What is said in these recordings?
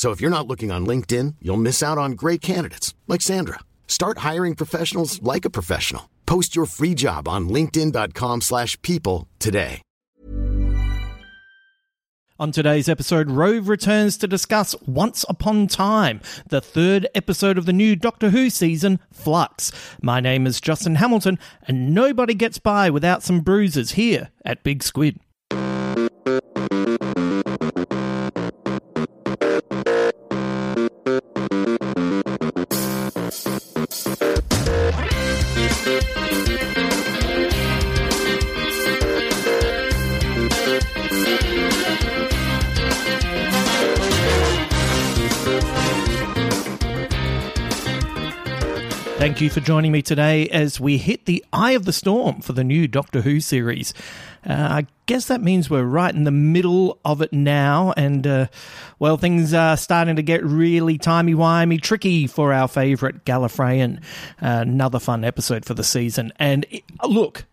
So if you're not looking on LinkedIn, you'll miss out on great candidates like Sandra. Start hiring professionals like a professional. Post your free job on linkedin.com/people today. On today's episode, Rove returns to discuss Once Upon Time, the third episode of the new Doctor Who season, Flux. My name is Justin Hamilton, and nobody gets by without some bruises here at Big Squid. Thank you for joining me today as we hit the eye of the storm for the new Doctor Who series. Uh, I guess that means we're right in the middle of it now, and uh, well, things are starting to get really timey wimey, tricky for our favourite Gallifreyan. Uh, another fun episode for the season. And it, look,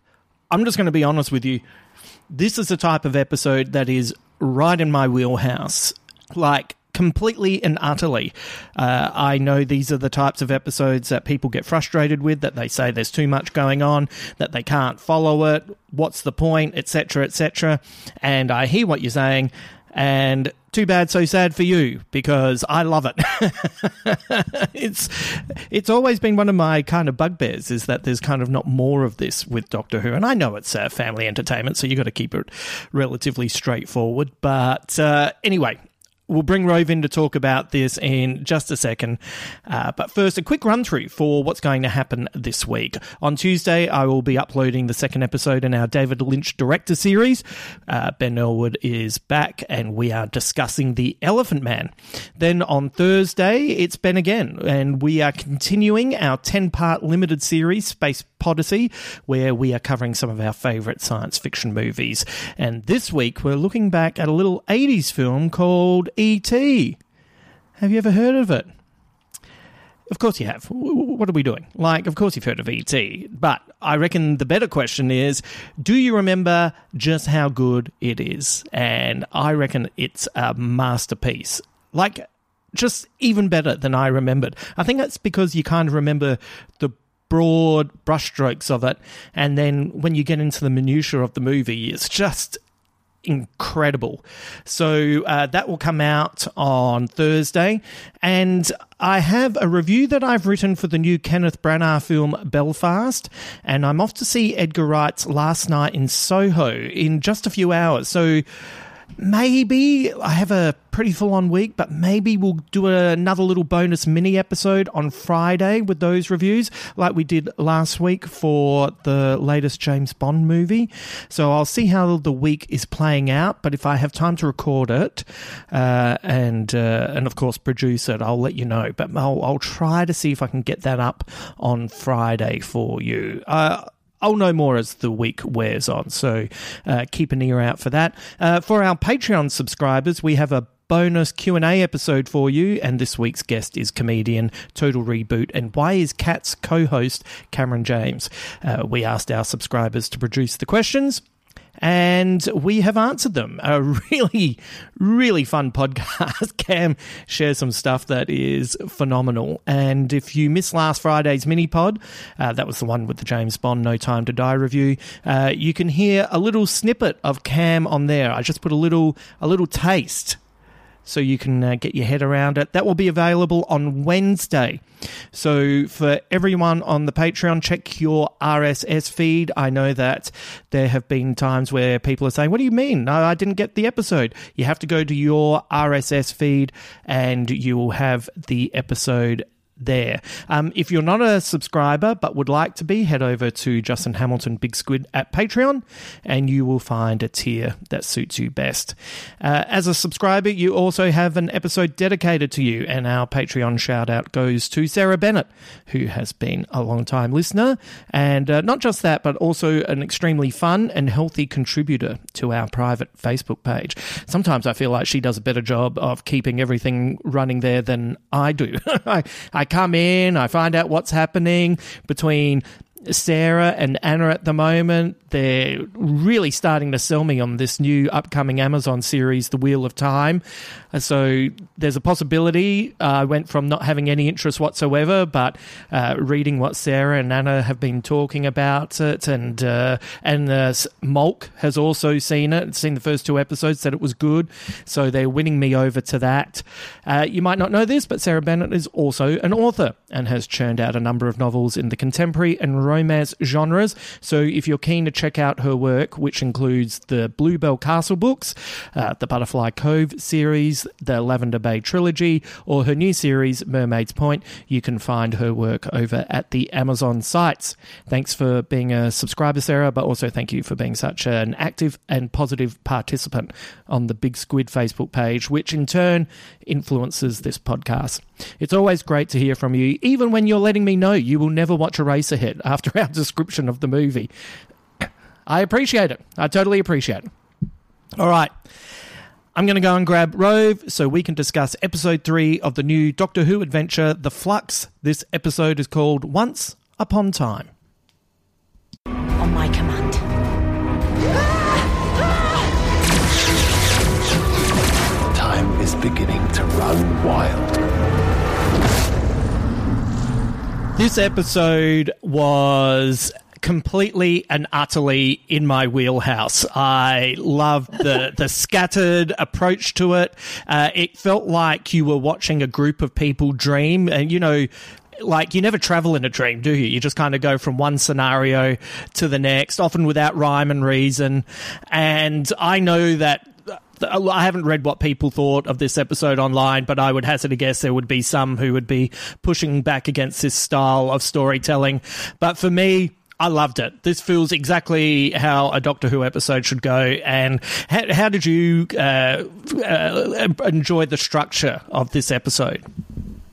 I'm just going to be honest with you. This is the type of episode that is right in my wheelhouse. Like, completely and utterly. Uh, I know these are the types of episodes that people get frustrated with, that they say there's too much going on, that they can't follow it, what's the point, etc., etc. And I hear what you're saying, and too bad, so sad for you because I love it. it's it's always been one of my kind of bugbears is that there's kind of not more of this with Doctor Who, and I know it's uh, family entertainment, so you got to keep it relatively straightforward. But uh, anyway, We'll bring Rove in to talk about this in just a second. Uh, but first, a quick run through for what's going to happen this week. On Tuesday, I will be uploading the second episode in our David Lynch director series. Uh, ben Elwood is back and we are discussing The Elephant Man. Then on Thursday, it's Ben again, and we are continuing our 10 part limited series, Space Podyssey, where we are covering some of our favourite science fiction movies. And this week, we're looking back at a little 80s film called E.T. Have you ever heard of it? Of course you have. What are we doing? Like, of course you've heard of E.T. But I reckon the better question is do you remember just how good it is? And I reckon it's a masterpiece. Like, just even better than I remembered. I think that's because you kind of remember the broad brushstrokes of it. And then when you get into the minutiae of the movie, it's just incredible. So uh, that will come out on Thursday. And I have a review that I've written for the new Kenneth Branagh film Belfast. And I'm off to see Edgar Wright's Last Night in Soho in just a few hours. So maybe I have a pretty full on week, but maybe we'll do another little bonus mini episode on Friday with those reviews, like we did last week for the latest James Bond movie. So I'll see how the week is playing out, but if I have time to record it uh, and uh, and of course produce it, I'll let you know. But I'll, I'll try to see if I can get that up on Friday for you. Uh, I'll know more as the week wears on, so uh, keep an ear out for that. Uh, for our Patreon subscribers, we have a bonus Q&A episode for you and this week's guest is comedian Total Reboot and Why is Cats co-host Cameron James. Uh, we asked our subscribers to produce the questions and we have answered them. A really, really fun podcast. Cam shares some stuff that is phenomenal. And if you missed last Friday's mini pod, uh, that was the one with the James Bond No Time to Die review. Uh, you can hear a little snippet of Cam on there. I just put a little, a little taste so you can uh, get your head around it. That will be available on Wednesday. So, for everyone on the Patreon, check your RSS feed. I know that there have been times where people are saying, What do you mean? No, I didn't get the episode. You have to go to your RSS feed and you will have the episode there. Um, if you're not a subscriber but would like to be, head over to Justin Hamilton Big Squid at Patreon and you will find a tier that suits you best. Uh, as a subscriber, you also have an episode dedicated to you, and our Patreon shout out goes to Sarah Bennett, who has been a long time listener, and uh, not just that, but also an extremely fun and healthy contributor to our private Facebook page. Sometimes I feel like she does a better job of keeping everything running there than I do. I, I come in, I find out what's happening between Sarah and Anna at the moment. They're really starting to sell me on this new upcoming Amazon series, The Wheel of Time. So there's a possibility. Uh, I went from not having any interest whatsoever, but uh, reading what Sarah and Anna have been talking about it, and uh, and uh, has also seen it, seen the first two episodes, said it was good. So they're winning me over to that. Uh, you might not know this, but Sarah Bennett is also an author and has churned out a number of novels in the contemporary and romance genres. So if you're keen to check out her work, which includes the Bluebell Castle books, uh, the Butterfly Cove series, the Lavender Bay trilogy, or her new series, Mermaid's Point, you can find her work over at the Amazon sites. Thanks for being a subscriber, Sarah, but also thank you for being such an active and positive participant on the Big Squid Facebook page, which in turn influences this podcast. It's always great to hear from you, even when you're letting me know you will never watch Eraserhead after our description of the movie. I appreciate it. I totally appreciate it. All right. I'm going to go and grab Rove so we can discuss episode three of the new Doctor Who adventure, The Flux. This episode is called Once Upon Time. On my command. Time is beginning to run wild. This episode was completely and utterly in my wheelhouse. I loved the the scattered approach to it. Uh, it felt like you were watching a group of people dream, and you know. Like you never travel in a dream, do you? You just kind of go from one scenario to the next, often without rhyme and reason. And I know that I haven't read what people thought of this episode online, but I would hazard a guess there would be some who would be pushing back against this style of storytelling. But for me, I loved it. This feels exactly how a Doctor Who episode should go. And how, how did you uh, uh, enjoy the structure of this episode?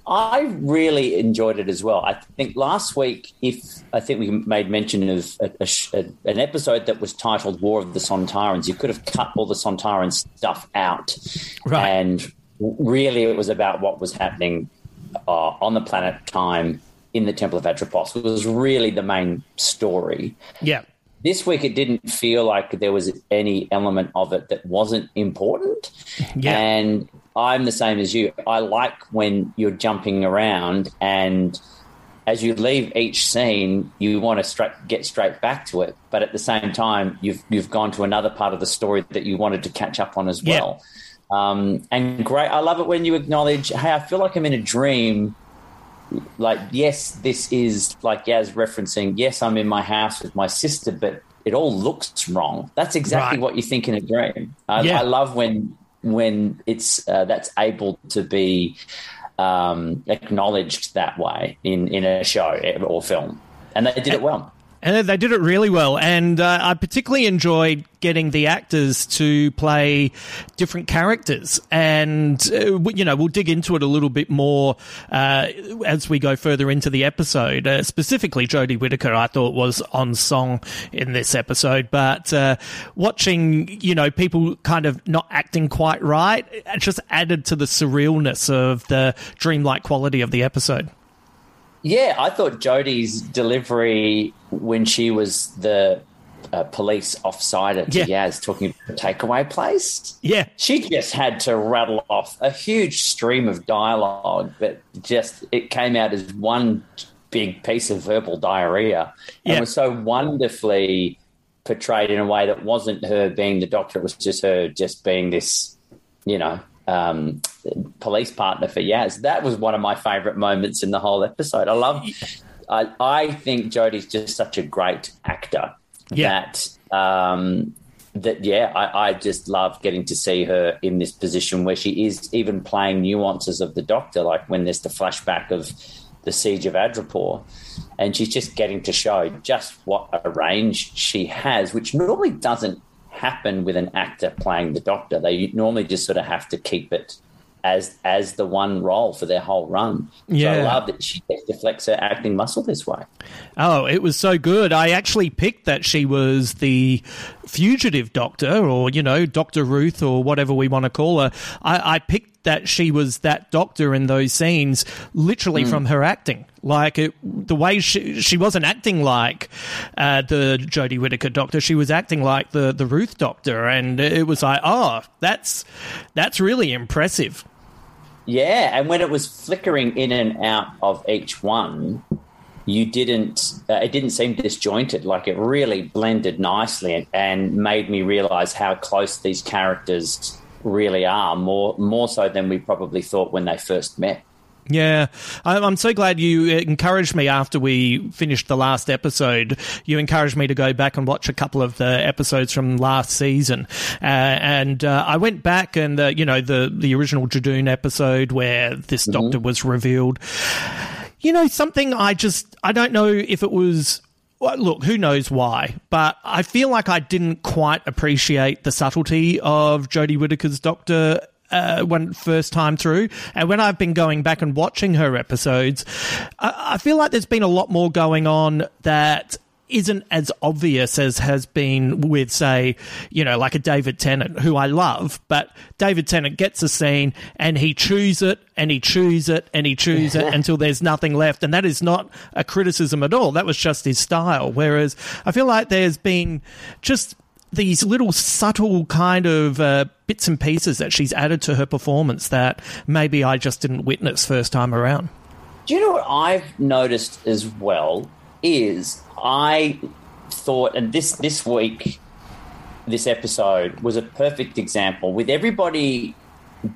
I really enjoyed it as well. I think last week, if I think we made mention of a, a, a, an episode that was titled "War of the Sontarans," you could have cut all the Sontaran stuff out, Right. and really it was about what was happening uh, on the planet Time in the Temple of Atropos. It was really the main story. Yeah. This week, it didn't feel like there was any element of it that wasn't important. Yeah. And I'm the same as you. I like when you're jumping around and as you leave each scene, you want to straight, get straight back to it, but at the same time, you've you've gone to another part of the story that you wanted to catch up on as Yeah. well. Um, and great, I love it when you acknowledge, "Hey, I feel like I'm in a dream." Like, yes, this is like Yaz referencing. Yes, I'm in my house with my sister, but it all looks wrong. That's exactly Right. what you think in a dream. I, Yeah. I love when when it's uh, that's able to be um, acknowledged that way in in a show or film, and they did it well. And they did it really well. And uh, I particularly enjoyed getting the actors to play different characters. And, uh, you know, we'll dig into it a little bit more uh, as we go further into the episode. Uh, specifically, Jodie Whittaker, I thought was on song in this episode. But uh, watching, you know, people kind of not acting quite right, it just added to the surrealness of the dreamlike quality of the episode. Yeah, I thought Jodie's delivery when she was the uh, police offsider to yeah. Yaz talking about the takeaway place. Yeah. She just had to rattle off a huge stream of dialogue but just it came out as one big piece of verbal diarrhea yeah. and was so wonderfully portrayed in a way that wasn't her being the doctor, it was just her just being this, you know, um, police partner for Yaz. That was one of my favourite moments in the whole episode. I love. I, I think Jodie's just such a great actor yeah. that um, that yeah, I, I, just love getting to see her in this position where she is even playing nuances of the Doctor, like when there's the flashback of the siege of Atropos, and she's just getting to show just what a range she has, which normally doesn't happen with an actor playing the Doctor. They normally just sort of have to keep it as as the one role for their whole run. Yeah. So I love that she deflects her acting muscle this way. Oh, it was so good. I actually picked that she was the fugitive doctor, or you know, Doctor Ruth, or whatever we want to call her. I, I picked that she was that doctor in those scenes, literally mm. from her acting. Like it, the way she she wasn't acting like uh, the Jodie Whittaker doctor, she was acting like the the Ruth doctor, and it was like, oh, that's that's really impressive. Yeah, and when it was flickering in and out of each one, you didn't. Uh, it didn't seem disjointed. Like it really blended nicely and, and made me realize how close these characters really are. More more so than we probably thought when they first met. Yeah, I'm so glad you encouraged me after we finished the last episode. You encouraged me to go back and watch a couple of the episodes from last season, uh, and uh, I went back and uh, you know the the original Judoon episode where this mm-hmm. doctor was revealed. You know something I just I don't know if it was look, who knows why, but I feel like I didn't quite appreciate the subtlety of Jodie Whittaker's Doctor uh, when first time through, and when I've been going back and watching her episodes, I, I feel like there's been a lot more going on that isn't as obvious as has been with, say, you know, like a David Tennant, who I love, but David Tennant gets a scene and he chews it and he chews it and he chews it until there's nothing left. And that is not a criticism at all. That was just his style. Whereas I feel like there's been just these little subtle kind of uh, bits and pieces that she's added to her performance that maybe I just didn't witness first time around. Do you know what I've noticed as well is I thought, and this this week, this episode was a perfect example with everybody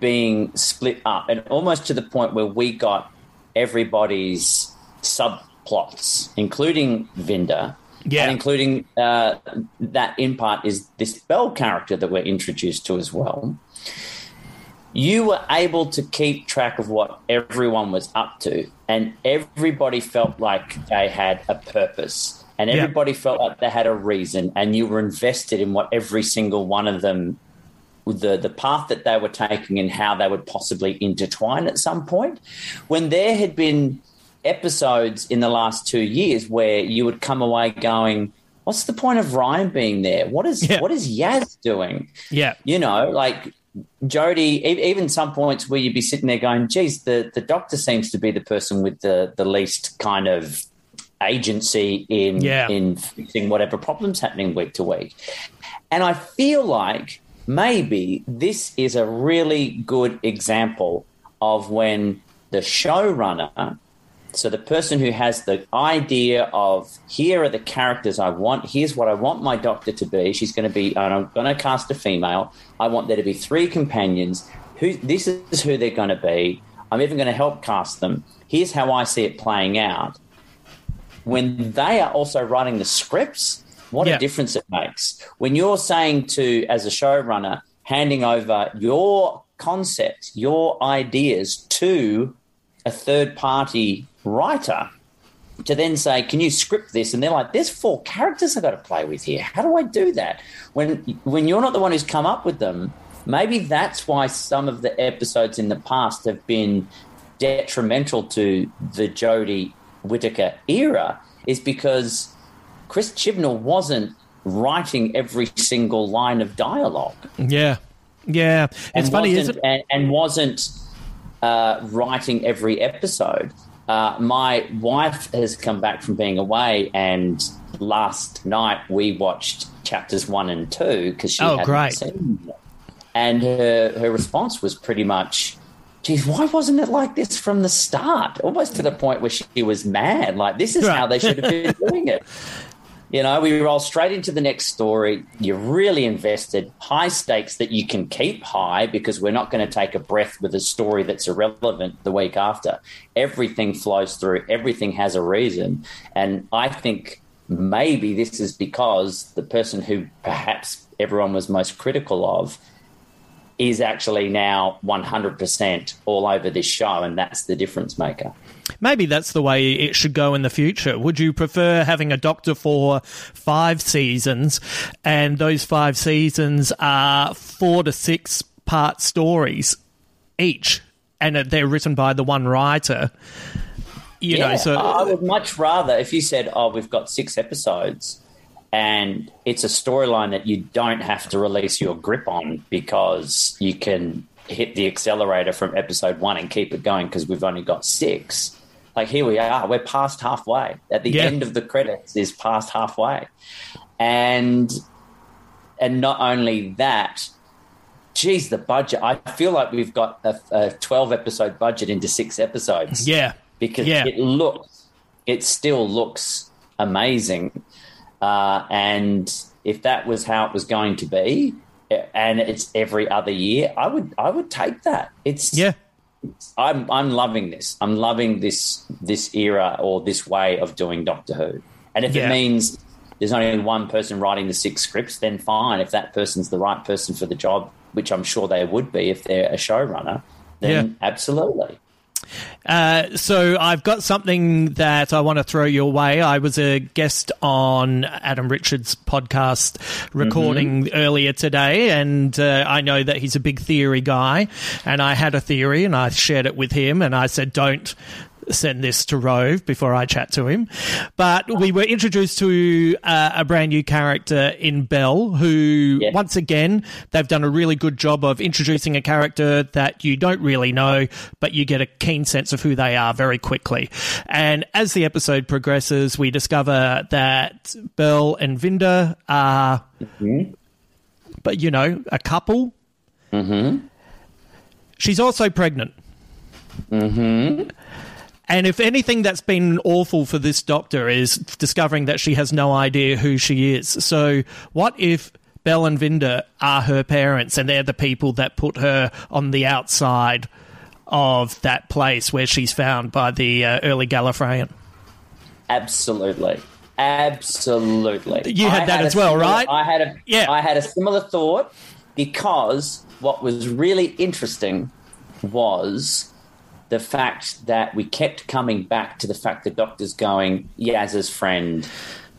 being split up, and almost to the point where we got everybody's subplots, including Vinder, yeah. And including uh, that in part is this Bell character that we're introduced to as well. You were able to keep track of what everyone was up to, and everybody felt like they had a purpose, and everybody yeah. felt like they had a reason, and you were invested in what every single one of them the the path that they were taking and how they would possibly intertwine at some point. When there had been episodes in the last two years where you would come away going, "What's the point of Ryan being there? What is yeah. what is Yaz doing?" Yeah, you know, like Jodie. Even some points where you'd be sitting there going, "Geez, the the Doctor seems to be the person with the the least kind of." agency in yeah. in fixing whatever problems happening week to week and i feel like maybe this is a really good example of when the showrunner so the person who has the idea of here are the characters I want, here's what I want my doctor to be. She's going to be, and I'm going to cast a female. I want there to be three companions. Who this is who they're going to be. I'm even going to help cast them. Here's how I see it playing out. When they are also writing the scripts, what yeah. a difference it makes. When you're saying to, as a showrunner, handing over your concepts, your ideas to a third party writer, to then say, "Can you script this?" and they're like, "There's four characters I've got to play with here. How do I do that?" When when you're not the one who's come up with them, maybe that's why some of the episodes in the past have been detrimental to the Jodie Whittaker era, is because Chris Chibnall wasn't writing every single line of dialogue. Yeah, yeah. It's and funny, isn't it? and, and wasn't uh, writing every episode. Uh, my wife has come back from being away, and last night we watched chapters one and two because she Oh, hadn't great. seen them. And her her response was pretty much, "Geez, why wasn't it like this from the start? Almost to the point where she was mad. Like this is Right. how they should have been doing it." You know, we roll straight into the next story. You're really invested, high stakes that you can keep high because we're not going to take a breath with a story that's irrelevant the week after. Everything flows through, everything has a reason. And I think maybe this is because the person who perhaps everyone was most critical of is actually now 100% all over this show, and that's the difference maker. Maybe that's the way it should go in the future. Would you prefer having a doctor for five seasons and those five seasons are four to six part stories each and they're written by the one writer? You know, so I would much rather if you said, "Oh, we've got six episodes," and it's a storyline that you don't have to release your grip on because you can hit the accelerator from episode one and keep it going because we've only got six. Like here we are, we're past halfway. At the Yeah. end of the credits is past halfway, and and not only that. Geez, the budget. I feel like we've got a, a 12 episode budget into six episodes yeah. because Yeah. it looks, it still looks amazing. Uh, and if that was how it was going to be, eh, and it's every other year, I would, I would take that. It's, Yeah. I'm, I'm loving this. I'm loving this, this era or this way of doing Doctor Who. And if Yeah. it means there's only one person writing the six scripts, then fine. If that person's the right person for the job, which I'm sure they would be if they're a showrunner, then absolutely. Uh, so I've got something that I want to throw your way. I was a guest on Adam Richards' podcast recording earlier today, and uh, I know that he's a big theory guy. And I had a theory, and I shared it with him, and I said, "Don't." Send this to Rove before I chat to him. But we were introduced to uh, a brand new character in Bell who, Yeah. once again, they've done a really good job of introducing a character that you don't really know, but you get a keen sense of who they are very quickly. And as the episode progresses, we discover that Bell and Vinder are, but you know, a couple. Mm-hmm. She's also pregnant. Mm-hmm. And if anything that's been awful for this doctor is discovering that she has no idea who she is. So what if Belle and Vinder are her parents and they're the people that put her on the outside of that place where she's found by the uh, early Gallifreyan? Absolutely. Absolutely. You had I that a as well, similar- right? I had a Yeah. I had a similar thought because what was really interesting was the fact that we kept coming back to the fact the doctor's going, Yaz's friend,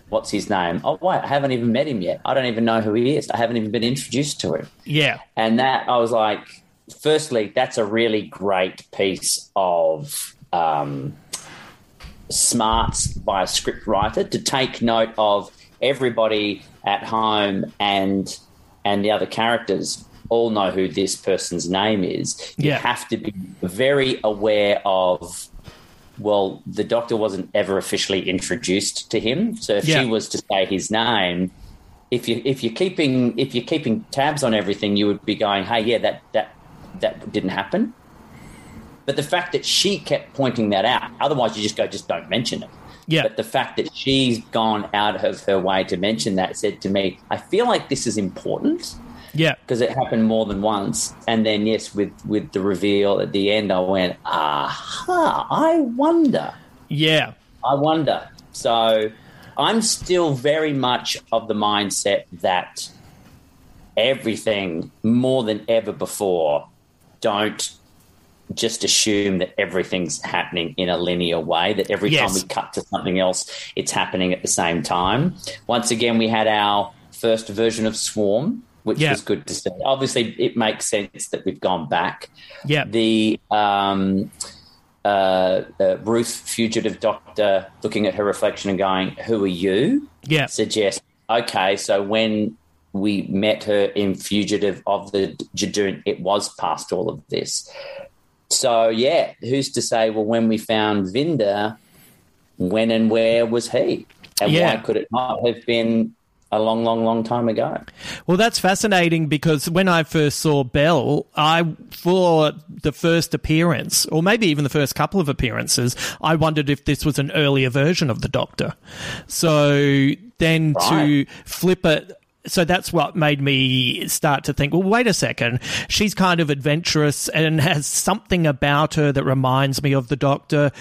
what's his name? Oh wait, I haven't even met him yet. I don't even know who he is. I haven't even been introduced to him. Yeah. And that I was like, firstly, that's a really great piece of um, smarts by a script writer to take note of everybody at home and and the other characters all know who this person's name is. You have to be very aware of well, the doctor wasn't ever officially introduced to him. So if Yeah. she was to say his name, if you if you're keeping if you're keeping tabs on everything, you would be going, "Hey, yeah, that that that didn't happen." But the fact that she kept pointing that out, otherwise you just go, just don't mention it. Yeah. But the fact that she's gone out of her way to mention that said to me, I feel like this is important Yeah. because it happened more than once. And then yes, with with the reveal at the end, I went, aha, I wonder. Yeah. I wonder. So I'm still very much of the mindset that everything more than ever before, don't just assume that everything's happening in a linear way, that every Yes. time we cut to something else, it's happening at the same time. Once again, we had our first version of Swarm, which Yeah. was good to see. Obviously, it makes sense that we've gone back. Yeah. The um, uh, uh, Ruth, fugitive doctor, looking at her reflection and going, Who are you? Yeah. Suggest, okay, so when we met her in Fugitive of the Judoon, it was past all of this. So, yeah, who's to say, well, when we found Vinder, when and where was he? And Yeah. why could it not have been a long, long, long time ago? Well, that's fascinating because when I first saw Bell, I for the first appearance, or maybe even the first couple of appearances, I wondered if this was an earlier version of the Doctor. So then to flip it. So that's what made me start to think, well, wait a second. She's kind of adventurous and has something about her that reminds me of the Doctor.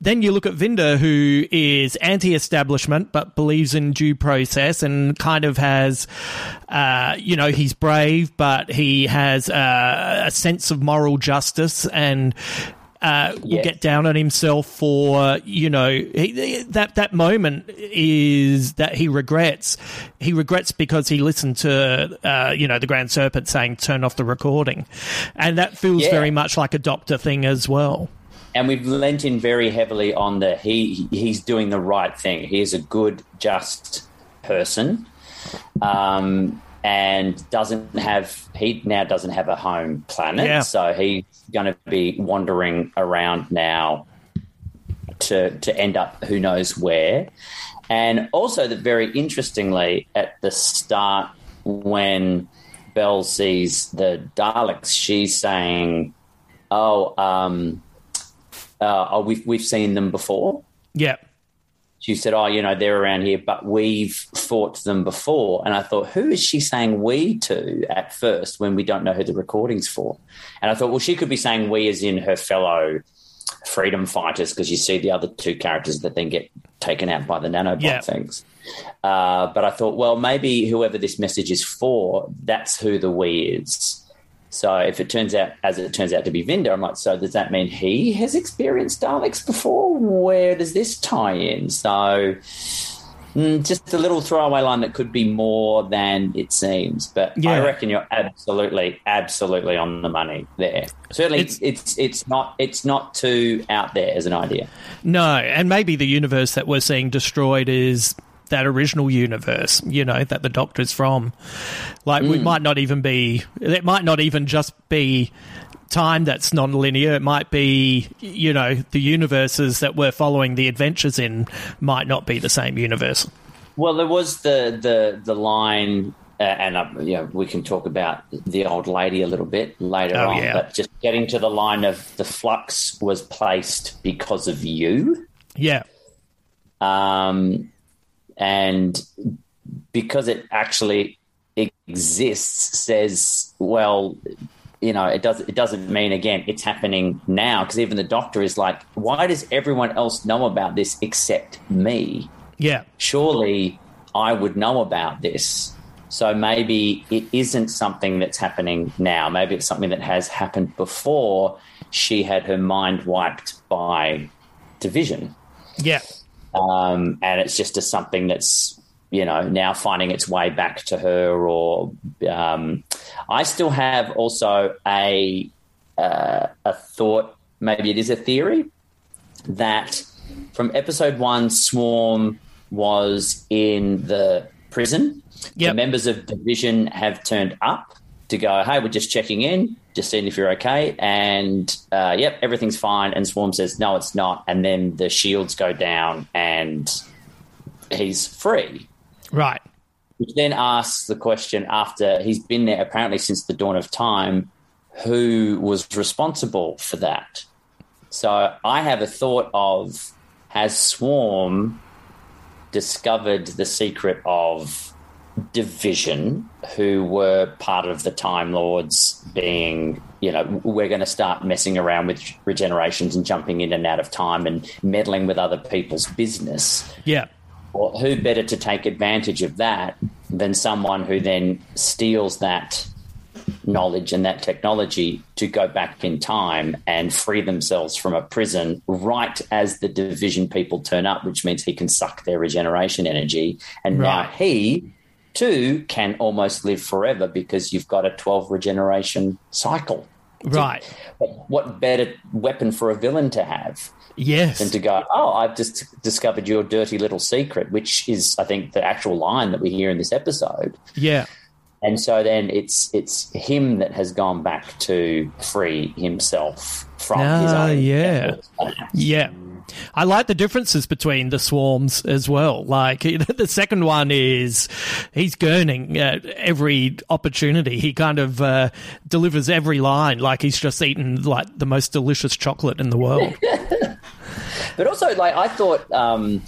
Then you look at Vinder, who is anti establishment but believes in due process and kind of has, uh, you know, he's brave, but he has uh, a sense of moral justice and uh, will Yes. get down on himself for you know he, that that moment is that he regrets. He regrets because he listened to uh, you know the Grand Serpent saying turn off the recording, and that feels Yeah. very much like a Doctor thing as well. and we've lent in very heavily on the he he's doing the right thing. He is a good, just person, um, and doesn't have he now doesn't have a home planet, Yeah. so he's going to be wandering around now to to end up who knows where. And also, that very interestingly, at the start when Belle sees the Daleks, she's saying, "Oh, um, uh, oh, we've we've seen them before." Yeah, She said, "Oh, you know, they're around here, but we've fought them before." And I thought, who is she saying "we" to at first when we don't know who the recording's for? And I thought, well, she could be saying "we" as in her fellow freedom fighters, because you see the other two characters that then get taken out by the nanobot Yeah. things. Uh, but I thought, well, maybe whoever this message is for, that's who the "we" is. So if it turns out, as it turns out to be Vinder, I'm like, so does that mean he has experienced Daleks before? Where does this tie in? So mm, just a little throwaway line that could be more than it seems. But Yeah. I reckon you're absolutely, absolutely on the money there. Certainly, It's- it's, it's it's not it's not too out there as an idea. no, and maybe the universe that we're seeing destroyed is that original universe, you know, that the Doctor's from. Like, we might not even be, it might not even just be time that's non-linear. It might be, you know, the universes that we're following the adventures in might not be the same universe. Well, there was the the the line, uh, and uh, you know, we can talk about the old lady a little bit later Oh, on. yeah. But just getting to the line of the flux was placed because of you, Yeah. um, and because it actually exists, says, well, you know, it does. It doesn't mean again it's happening now because even the doctor is like, why does everyone else know about this except me? Yeah. surely I would know about this. So maybe it isn't something that's happening now. Maybe it's something that has happened before she had her mind wiped by division. Yeah. Um, and it's just a something that's, you know, now finding its way back to her. Or um, I still have also a, uh, a thought, maybe it is a theory, that from episode one, Swarm was in the prison. Yep. The members of Division have turned up to go, hey, we're just checking in, just seeing if you're okay. And uh, yep, everything's fine. And Swarm says, no, it's not. And then the shields go down and he's free. Right. Which then asks the question after he's been there apparently since the dawn of time who was responsible for that? So I have a thought of has Swarm discovered the secret of division who were part of the Time Lords being, you know, we're going to start messing around with regenerations and jumping in and out of time and meddling with other people's business. Yeah. Well, who better to take advantage of that than someone who then steals that knowledge and that technology to go back in time and free themselves from a prison right as the division people turn up, which means he can suck their regeneration energy. And right. now he too can almost live forever because you've got a 12 regeneration cycle. Right. But what better weapon for a villain to have? Yes. And to go, oh, I've just discovered your dirty little secret, which is, I think, the actual line that we hear in this episode. Yeah. And so then it's it's him that has gone back to free himself from uh, his own. Yeah. Yeah. I like the differences between the swarms as well. Like the second one is he's gurning at every opportunity. He kind of uh, delivers every line like he's just eaten like the most delicious chocolate in the world. but also, like I thought. Um,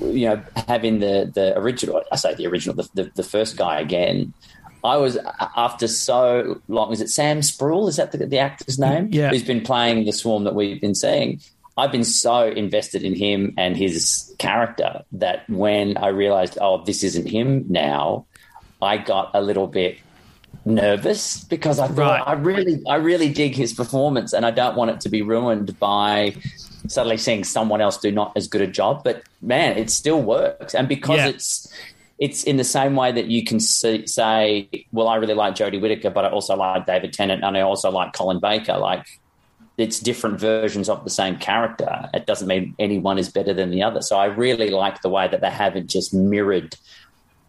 you know, having the the original, I say the original, the, the, the, first guy again. I was after so long. Is it Sam Spruell? Is that the, the actor's name? Yeah, who's been playing the Swarm that we've been seeing. I've been so invested in him and his character that when I realized, oh, this isn't him now, I got a little bit nervous because I thought right. I really, I really dig his performance, and I don't want it to be ruined by suddenly seeing someone else do not as good a job. But man, it still works, and because yeah. it's it's in the same way that you can see, say, well, I really like Jodie Whittaker, but I also like David Tennant, and I also like Colin Baker. Like it's different versions of the same character. It doesn't mean any one is better than the other. So I really like the way that they haven't just mirrored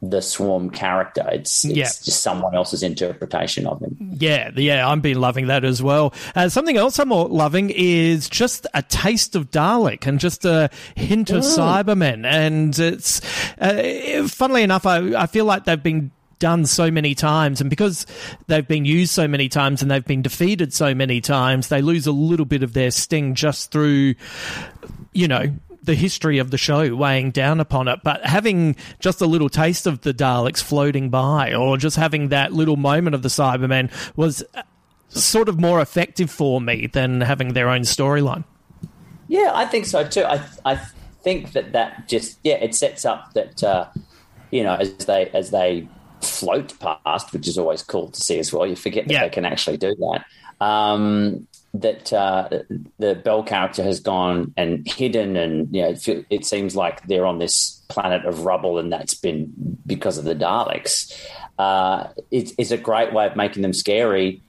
the swarm character. It's, it's yeah. just someone else's interpretation of him. Yeah, yeah, I've been loving that as well. Uh, something else I'm loving is just a taste of Dalek and just a hint of mm. Cybermen. And it's, uh, funnily enough, I, I feel like they've been done so many times, and because they've been used so many times and they've been defeated so many times, they lose a little bit of their sting just through, you know, the history of the show weighing down upon it, but having just a little taste of the Daleks floating by, or just having that little moment of the Cybermen was sort of more effective for me than having their own storyline. Yeah, I think so too. I I think that that just yeah, it sets up that uh, you know as they as they float past, which is always cool to see as well. You forget that yeah. they can actually do that. Um, that uh, the Bell character has gone and hidden, and you know, it, it, seems like they're on this planet of rubble, and that's been because of the Daleks. Uh, it's, it's a great way of making them scary,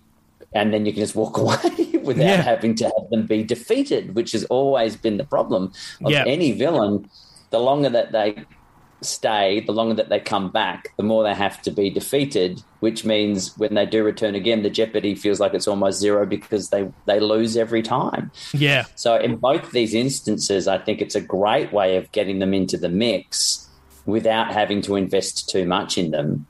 and then you can just walk away without yeah. having to have them be defeated, which has always been the problem of yeah. any villain. The longer that they stay, the longer that they come back, the more they have to be defeated, which means when they do return again, the jeopardy feels like it's almost zero because they, they lose every time. Yeah. So in both these instances, I think it's a great way of getting them into the mix without having to invest too much in them.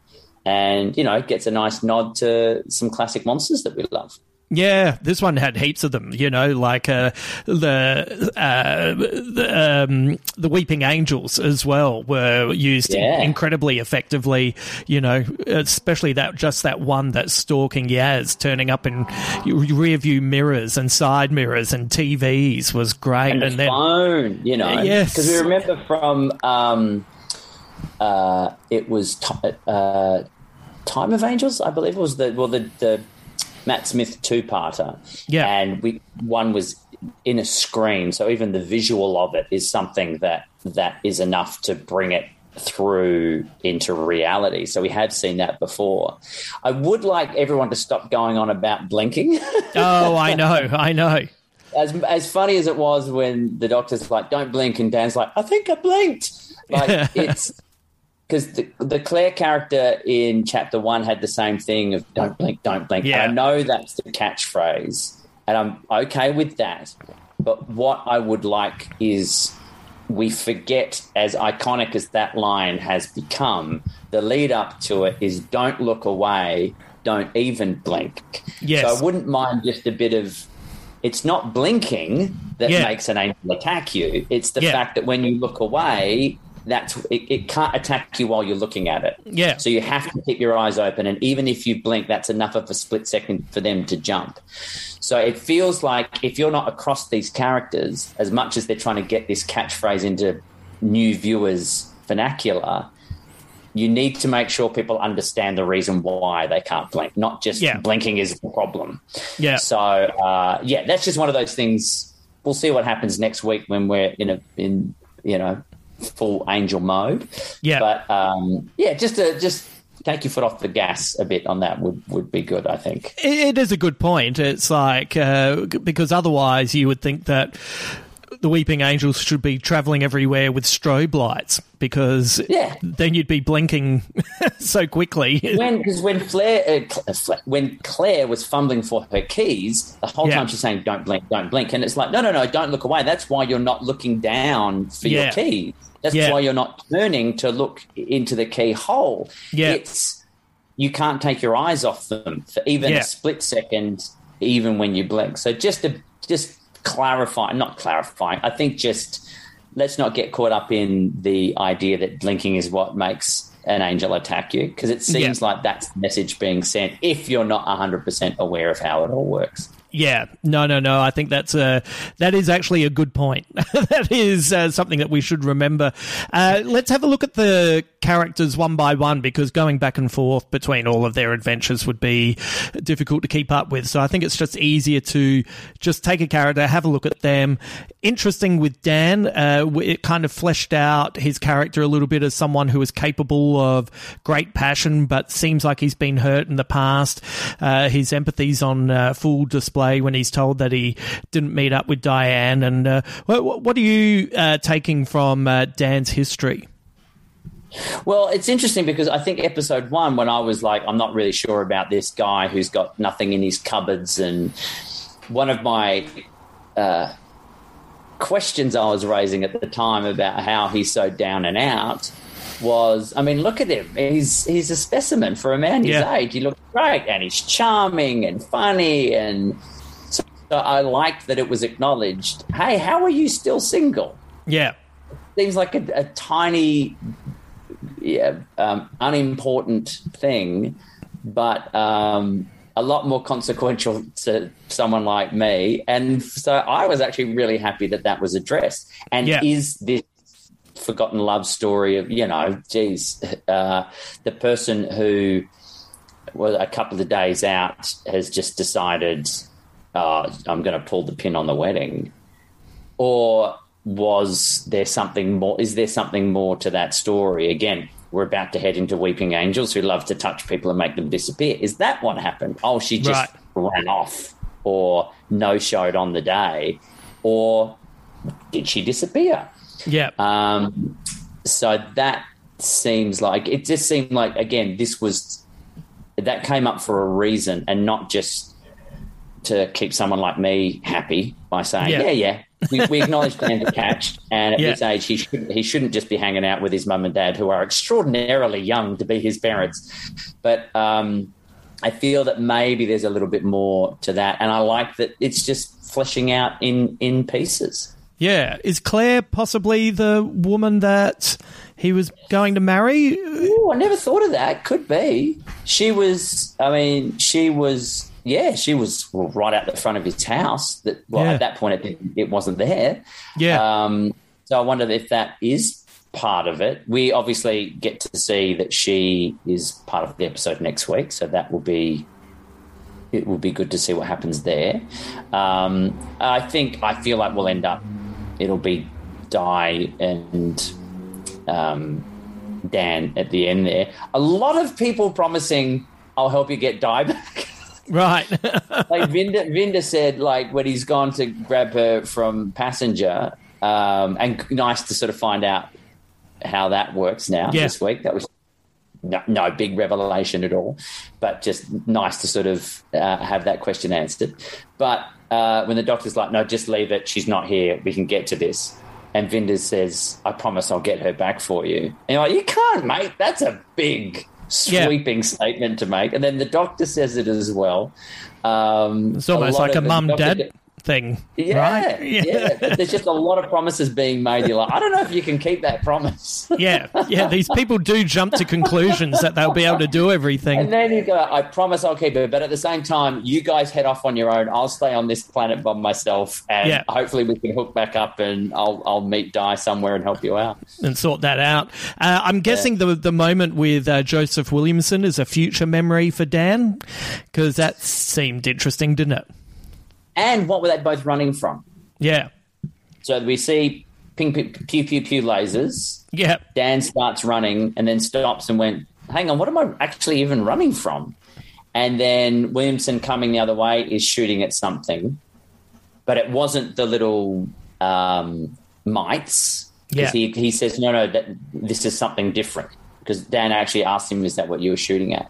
And, you know, it gets a nice nod to some classic monsters that we love. Yeah, this one had heaps of them. You know, like uh, the uh, the, um, the Weeping Angels as well were used yeah. incredibly effectively. You know, especially that just that one that's stalking Yaz, turning up in rear view mirrors and side mirrors and TVs was great. And, and the then, phone, you know, yes, because we remember from um, uh, it was t- uh, Time of Angels, I believe it was the well the the Matt Smith two parter. Yeah. And we one was in a screen, so even the visual of it is something that that is enough to bring it through into reality. So we have seen that before. I would like everyone to stop going on about blinking. oh, I know, I know. As as funny as it was when the doctor's like, "Don't blink," and Dan's like, "I think I blinked." Like it's because the, the Claire character in chapter one had the same thing of don't blink, don't blink. Yeah. And I know that's the catchphrase, and I'm okay with that. But what I would like is we forget, as iconic as that line has become, the lead up to it is don't look away, don't even blink. Yes. So I wouldn't mind just a bit of. It's not blinking that yeah. makes an angel attack you. It's the yeah. fact that when you look away, that's it, it, can't attack you while you're looking at it. Yeah. So you have to keep your eyes open, and even if you blink, that's enough of a split second for them to jump. So it feels like if you're not across these characters, as much as they're trying to get this catchphrase into new viewers' vernacular, you need to make sure people understand the reason why they can't blink, not just Yeah. blinking is the problem. Yeah. So uh, yeah, that's just one of those things. We'll see what happens next week when we're in a in you know full angel mode. Yeah. But um, yeah, just to just take your foot off the gas a bit on that would would be good. I think. It, it is a good point. It's like uh, because otherwise you would think that the weeping angels should be traveling everywhere with strobe lights because Yeah. then you'd be blinking so quickly. when because when Claire, uh, uh, when Claire was fumbling for her keys, the whole Yeah. time she's saying "Don't blink, don't blink," and it's like, no, no, no, don't look away. That's why you're not looking down for Yeah. your key. That's Yeah. why you're not turning to look into the keyhole. Yeah. It's you can't take your eyes off them for even Yeah. a split second, even when you blink. So just to just clarify, not clarify. I think just let's not get caught up in the idea that blinking is what makes an angel attack you because it seems Yeah. like that's the message being sent if you're not 100% aware of how it all works. Yeah, no, no, no. I think that's a that is actually a good point. that is uh, something that we should remember. Uh, let's have a look at the characters one by one because going back and forth between all of their adventures would be difficult to keep up with. So I think it's just easier to just take a character, have a look at them. Interesting with Dan, uh, it kind of fleshed out his character a little bit as someone who is capable of great passion, but seems like he's been hurt in the past. Uh, his empathy's on uh, full display when he's told that he didn't meet up with Diane. And uh, what, what are you uh, taking from uh, Dan's history? Well, it's interesting because I think episode one, when I was like, I'm not really sure about this guy who's got nothing in his cupboards, and one of my uh, questions I was raising at the time about how he's so down and out was, I mean, look at him. He's he's a specimen for a man his Yeah. age. He looks great, and he's charming and funny, and so I liked that it was acknowledged. Hey, how are you still single? Yeah. seems like a, a tiny, yeah, um, unimportant thing, but um, a lot more consequential to someone like me. And so I was actually really happy that that was addressed. And Yeah. is this forgotten love story of you know, geez, uh, the person who was a couple of days out has just decided, uh, I'm going to pull the pin on the wedding, or was there something more? Is there something more to that story? Again, we're about to head into weeping angels who love to touch people and make them disappear. Is that what happened? Oh, she just Right. ran off, or no showed on the day, or did she disappear? Yeah. Um, so that seems like it just seemed like again this was that came up for a reason and not just to keep someone like me happy by saying Yeah. yeah yeah, we, we acknowledge Dan's catch." and at Yeah. this age he shouldn't he shouldn't just be hanging out with his mum and dad who are extraordinarily young to be his parents but um, I feel that maybe there's a little bit more to that and I like that it's just fleshing out in in pieces Yeah. Is Claire possibly the woman that he was going to marry? Ooh, I never thought of that. Could be. She was. I mean, she was. Yeah, she was well, right out the front of his house. That well, Yeah. at that point, it, it wasn't there. Yeah. Um, so I wonder if that is part of it. We obviously get to see that she is part of the episode next week, so that will be. It will be good to see what happens there. Um, I think I feel like we'll end up. It'll be Di and um, Dan at the end there. A lot of people promising, "I'll help you get Di back." Right. like Vinder, Vinder said, like when he's gone to grab her from passenger, um, and nice to sort of find out how that works now Yeah. this week. That was no, no big revelation at all, but just nice to sort of uh, have that question answered. But uh, when the doctor's like, "No, just leave it. She's not here. We can get to this." And Vinder says, "I promise I'll get her back for you." And you're like, "You can't, mate. That's a big." Yeah. Sweeping statement to make, and then the doctor says it as well. Um, It's almost like a mum dad thing. Yeah, right? yeah. But there's just a lot of promises being made. You're like, I don't know if you can keep that promise. yeah, yeah. These people do jump to conclusions that they'll be able to do everything. And then you go, I promise I'll keep it. But at the same time, you guys head off on your own. I'll stay on this planet by myself, and Yeah. hopefully we can hook back up, and I'll I'll meet Di somewhere and help you out. and sort that out. Uh, I'm guessing the the moment with uh, Joseph Williamson is a future memory for Dan because that seemed interesting, didn't it? And what were they both running from? Yeah, So we see ping, ping pew pew pew lasers. yeah, Dan starts running and then stops and went, hang on, what am I actually even running from? And then Williamson coming the other way is shooting at something, but it wasn't the little um, mites. Yeah. He, he says, no, no, that, this is something different. Because Dan actually asked him, is that what you were shooting at?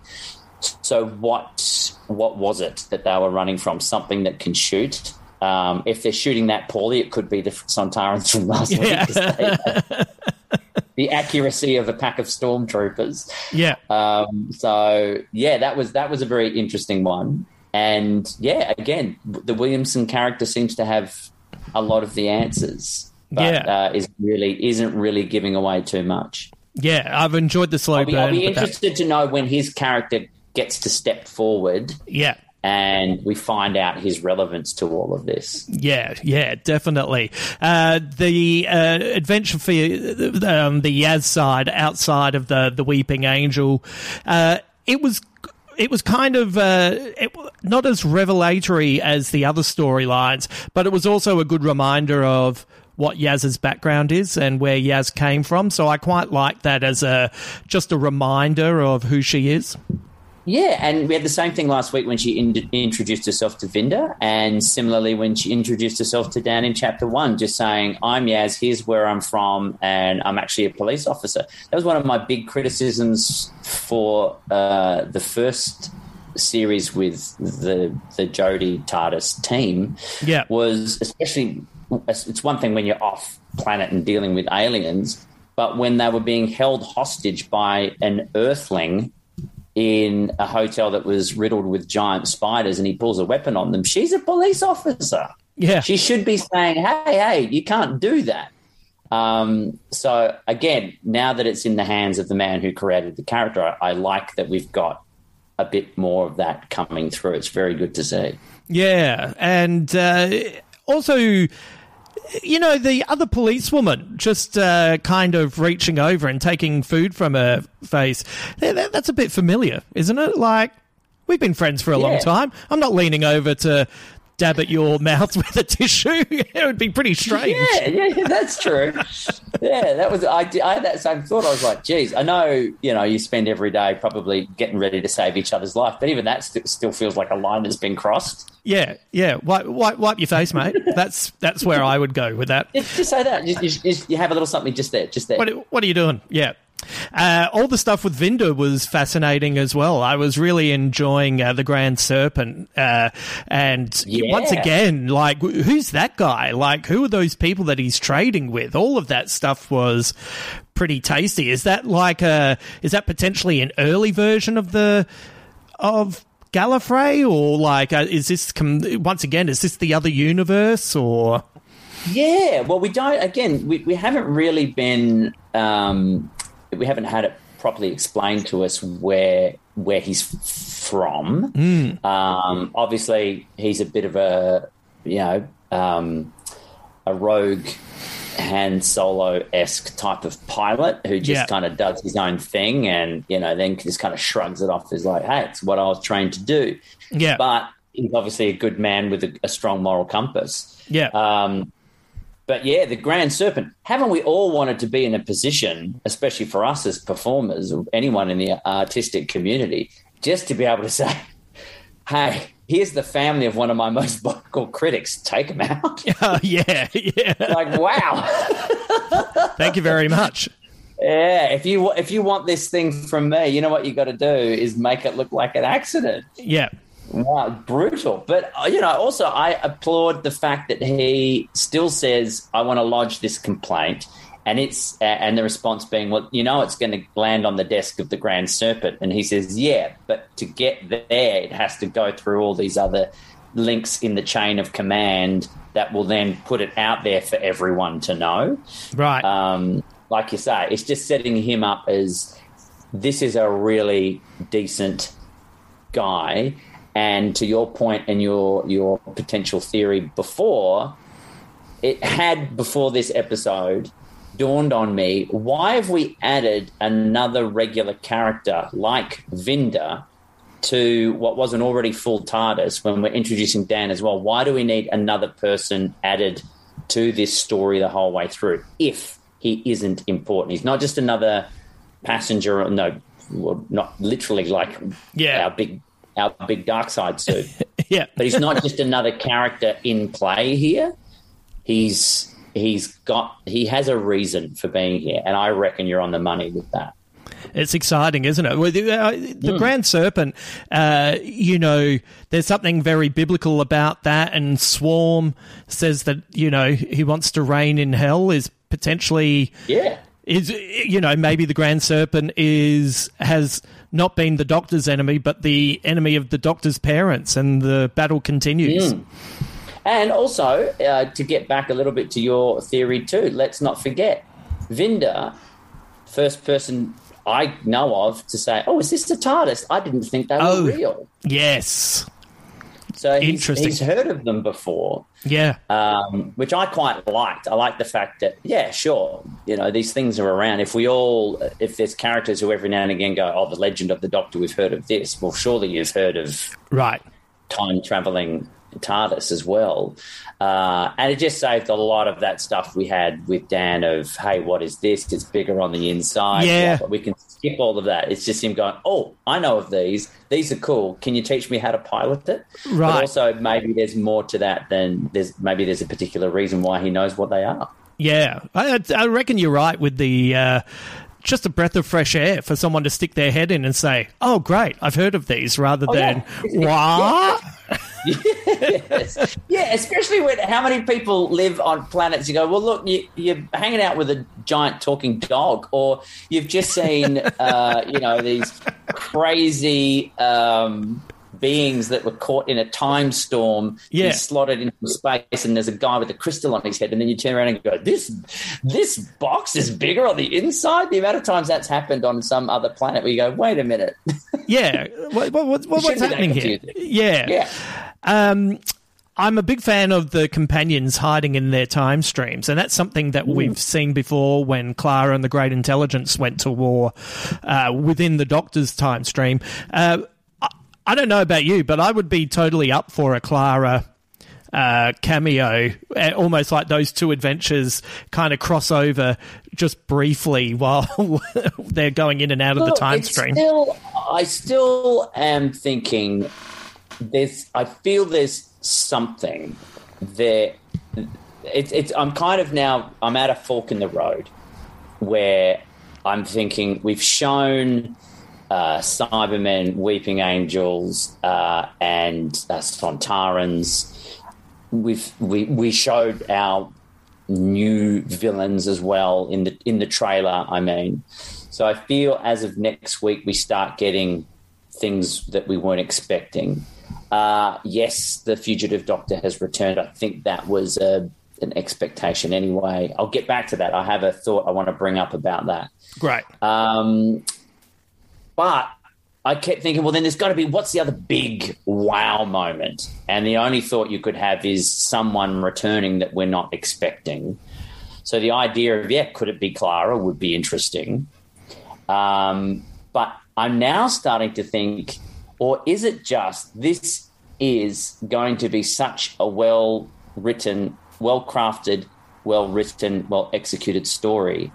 So what what was it that they were running from? Something that can shoot. Um, if they're shooting that poorly, it could be the Sontarans from last Yeah. week. the accuracy of a pack of stormtroopers. yeah. Um, so yeah, that was that was a very interesting one. And yeah, again, the Williamson character seems to have a lot of the answers, but Yeah. uh, is really isn't really giving away too much. Yeah, I've enjoyed the slow I'll be, burn. I'll be with that. interested to know when his character gets to step forward Yeah. and we find out his relevance to all of this. Yeah, yeah, definitely. Uh, the uh, adventure for um, the Yaz side outside of the the Weeping Angel, uh, it was. It was kind of uh, it, not as revelatory as the other storylines, but it was also a good reminder of what Yaz's background is and where Yaz came from. So I quite like that as a just a reminder of who she is. Yeah, and we had the same thing last week when she in- introduced herself to Vinder, and similarly when she introduced herself to Dan in chapter one, just saying, I'm Yaz, here's where I'm from, and I'm actually a police officer. That was one of my big criticisms for uh, the first series with the the Jodie TARDIS team Yeah. was especially it's one thing when you're off planet and dealing with aliens, but when they were being held hostage by an Earthling in a hotel that was riddled with giant spiders, and he pulls a weapon on them. She's a police officer. Yeah, She should be saying, "Hey, hey, you can't do that." Um, so again, now that it's in the hands of the man who created the character, I, I like that we've got a bit more of that coming through. It's very good to see. Yeah, and uh, also, you know, the other policewoman just uh, kind of reaching over and taking food from her face. That- that- That's a bit familiar, isn't it? Like, we've been friends for a long time. I'm not leaning over to dab at your mouth with a tissue. it would be pretty strange. Yeah, yeah, that's true. yeah, that was I, I had that same thought. I was like, geez, I know you know you spend every day probably getting ready to save each other's life, but even that st- still feels like a line that's been crossed. Yeah, yeah. Wipe, wipe, wipe your face, mate. That's that's where I would go with that. Just, just say that. Just, just, just- you have a little something just there, just there. What, what are you doing? Yeah. Uh, all the stuff with Vinder was fascinating as well. I was really enjoying uh, the Grand Serpent, uh, and Yeah. once again, like who's that guy? Like who are those people that he's trading with? All of that stuff was pretty tasty. Is that like a? Is that potentially an early version of the of Gallifrey, or like uh, is this com- once again? Is this the other universe or? Yeah, well, we don't. Again, we, we haven't really been. Um, we haven't had it properly explained to us where where he's from. Um, obviously, he's a bit of a you know um, a rogue Han Solo esque type of pilot who just Yeah. kind of does his own thing, and you know then just kind of shrugs it off as like, "Hey, it's what I was trained to do." Yeah, But he's obviously a good man with a, a strong moral compass. yeah, Um, but yeah, the Grand Serpent. Haven't we all wanted to be in a position, especially for us as performers or anyone in the artistic community, just to be able to say, "Hey, here's the family of one of my most vocal critics. Take them out." Uh, yeah, yeah. like, wow. Thank you very much. Yeah, if you if you want this thing from me, you know what you got to do is make it look like an accident. Yeah. Wow, brutal. But uh, you know, also I applaud the fact that he still says, "I want to lodge this complaint," and it's and the response being, "Well, you know, it's going to land on the desk of the Grand Serpent," and he says, "Yeah, but to get there, it has to go through all these other links in the chain of command that will then put it out there for everyone to know. Right. Um, like you say, it's just setting him up as this is a really decent guy. And to your point and your your potential theory before, it had before this episode dawned on me why have we added another regular character like Vinder to what was an already full TARDIS when we're introducing Dan as well? Why do we need another person added to this story the whole way through if he isn't important? He's not just another passenger, no, well, not literally like Yeah. our big our big dark side suit. yeah. but he's not just another character in play here. He's he's got he has a reason for being here, and I reckon you're on the money with that. It's exciting, isn't it? Well, the uh, the Grand Serpent, uh, you know, there's something very biblical about that, and Swarm says that you know he wants to reign in hell is potentially Yeah, is you know maybe the Grand Serpent is has not been the Doctor's enemy, but the enemy of the Doctor's parents, and the battle continues. and also uh, to get back a little bit to your theory too. Let's not forget, Vinder first person I know of to say, "Oh, is this the TARDIS?" I didn't think they were Oh. real. Yes, So he's, Interesting. he's heard of them before. yeah, um, which I quite liked. I like the fact that, yeah, sure, you know, these things are around. If we all, if there's characters who every now and again go, oh, the legend of the Doctor, we've heard of this. Well, surely you've heard of right. time traveling TARDIS as well. Uh, and it just saved a lot of that stuff we had with Dan of, hey, what is this? It's bigger on the inside. Yeah. But we can skip all of that. It's just him going, oh, I know of these. These are cool. Can you teach me how to pilot it? But Right. also, maybe there's more to that than there's maybe there's a particular reason why he knows what they are. Yeah, I, I reckon you're right with the uh, just a breath of fresh air for someone to stick their head in and say, "Oh, great, I've heard of these," rather than yeah. "What?" Yes. Yeah, especially when how many people live on planets. You go, well, look, you, you're hanging out with a giant talking dog, or you've just seen, uh, you know, these crazy um, beings that were caught in a time storm, Yeah. and slotted into space, and there's a guy with a crystal on his head, and then you turn around and go, this this box is bigger on the inside. The amount of times that's happened on some other planet, where you go, wait a minute, Yeah, what, what, what, what's shouldn't be that happening here? Yeah, yeah. Um, I'm a big fan of the companions hiding in their time streams, and that's something that we've seen before when Clara and the Great Intelligence went to war uh, within the Doctor's time stream. Uh, I, I don't know about you, but I would be totally up for a Clara. Uh, cameo, uh, almost like those two adventures kind of cross over just briefly while they're going in and out of the time stream. Still, I still am thinking there's. I feel there's something there. It's. It's. I'm kind of now. I'm at a fork in the road where I'm thinking we've shown. Uh, Cybermen, Weeping Angels, uh, and uh, Sontarans. We've we we showed our new villains as well in the in the trailer. I mean, so I feel as of next week we start getting things that we weren't expecting. Uh, yes, the fugitive doctor has returned. I think that was a, an expectation anyway. I'll get back to that. I have a thought I want to bring up about that. Great. Um, but I kept thinking, well, then there's got to be what's the other big wow moment? And the only thought you could have is someone returning that we're not expecting. So the idea of, yeah, could it be Clara would be interesting. Um, but I'm now starting to think, or is it just this is going to be such a well written, well crafted, well written, well executed story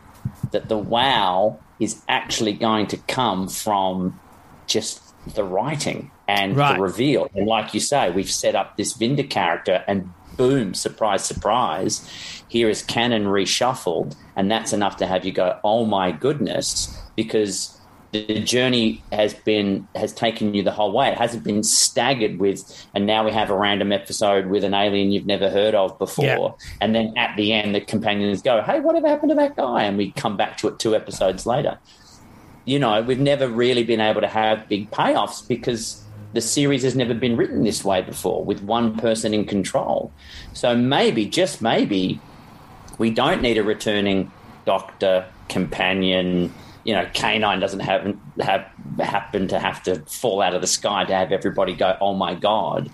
that the wow is actually going to come from just the writing and Right. the reveal. And like you say, we've set up this Vinder character and boom, surprise, surprise, here is canon reshuffled. And that's enough to have you go, oh my goodness, because the journey has been has taken you the whole way. It hasn't been staggered with, and now we have a random episode with an alien you've never heard of before, Yeah. and then at the end the companions go, "Hey, whatever happened to that guy?" And we come back to it two episodes later. You know, we've never really been able to have big payoffs because the series has never been written this way before, with one person in control. So maybe, just maybe, we don't need a returning doctor, companion. You know, K9 doesn't have, have happen to have to fall out of the sky to have everybody go, oh my God.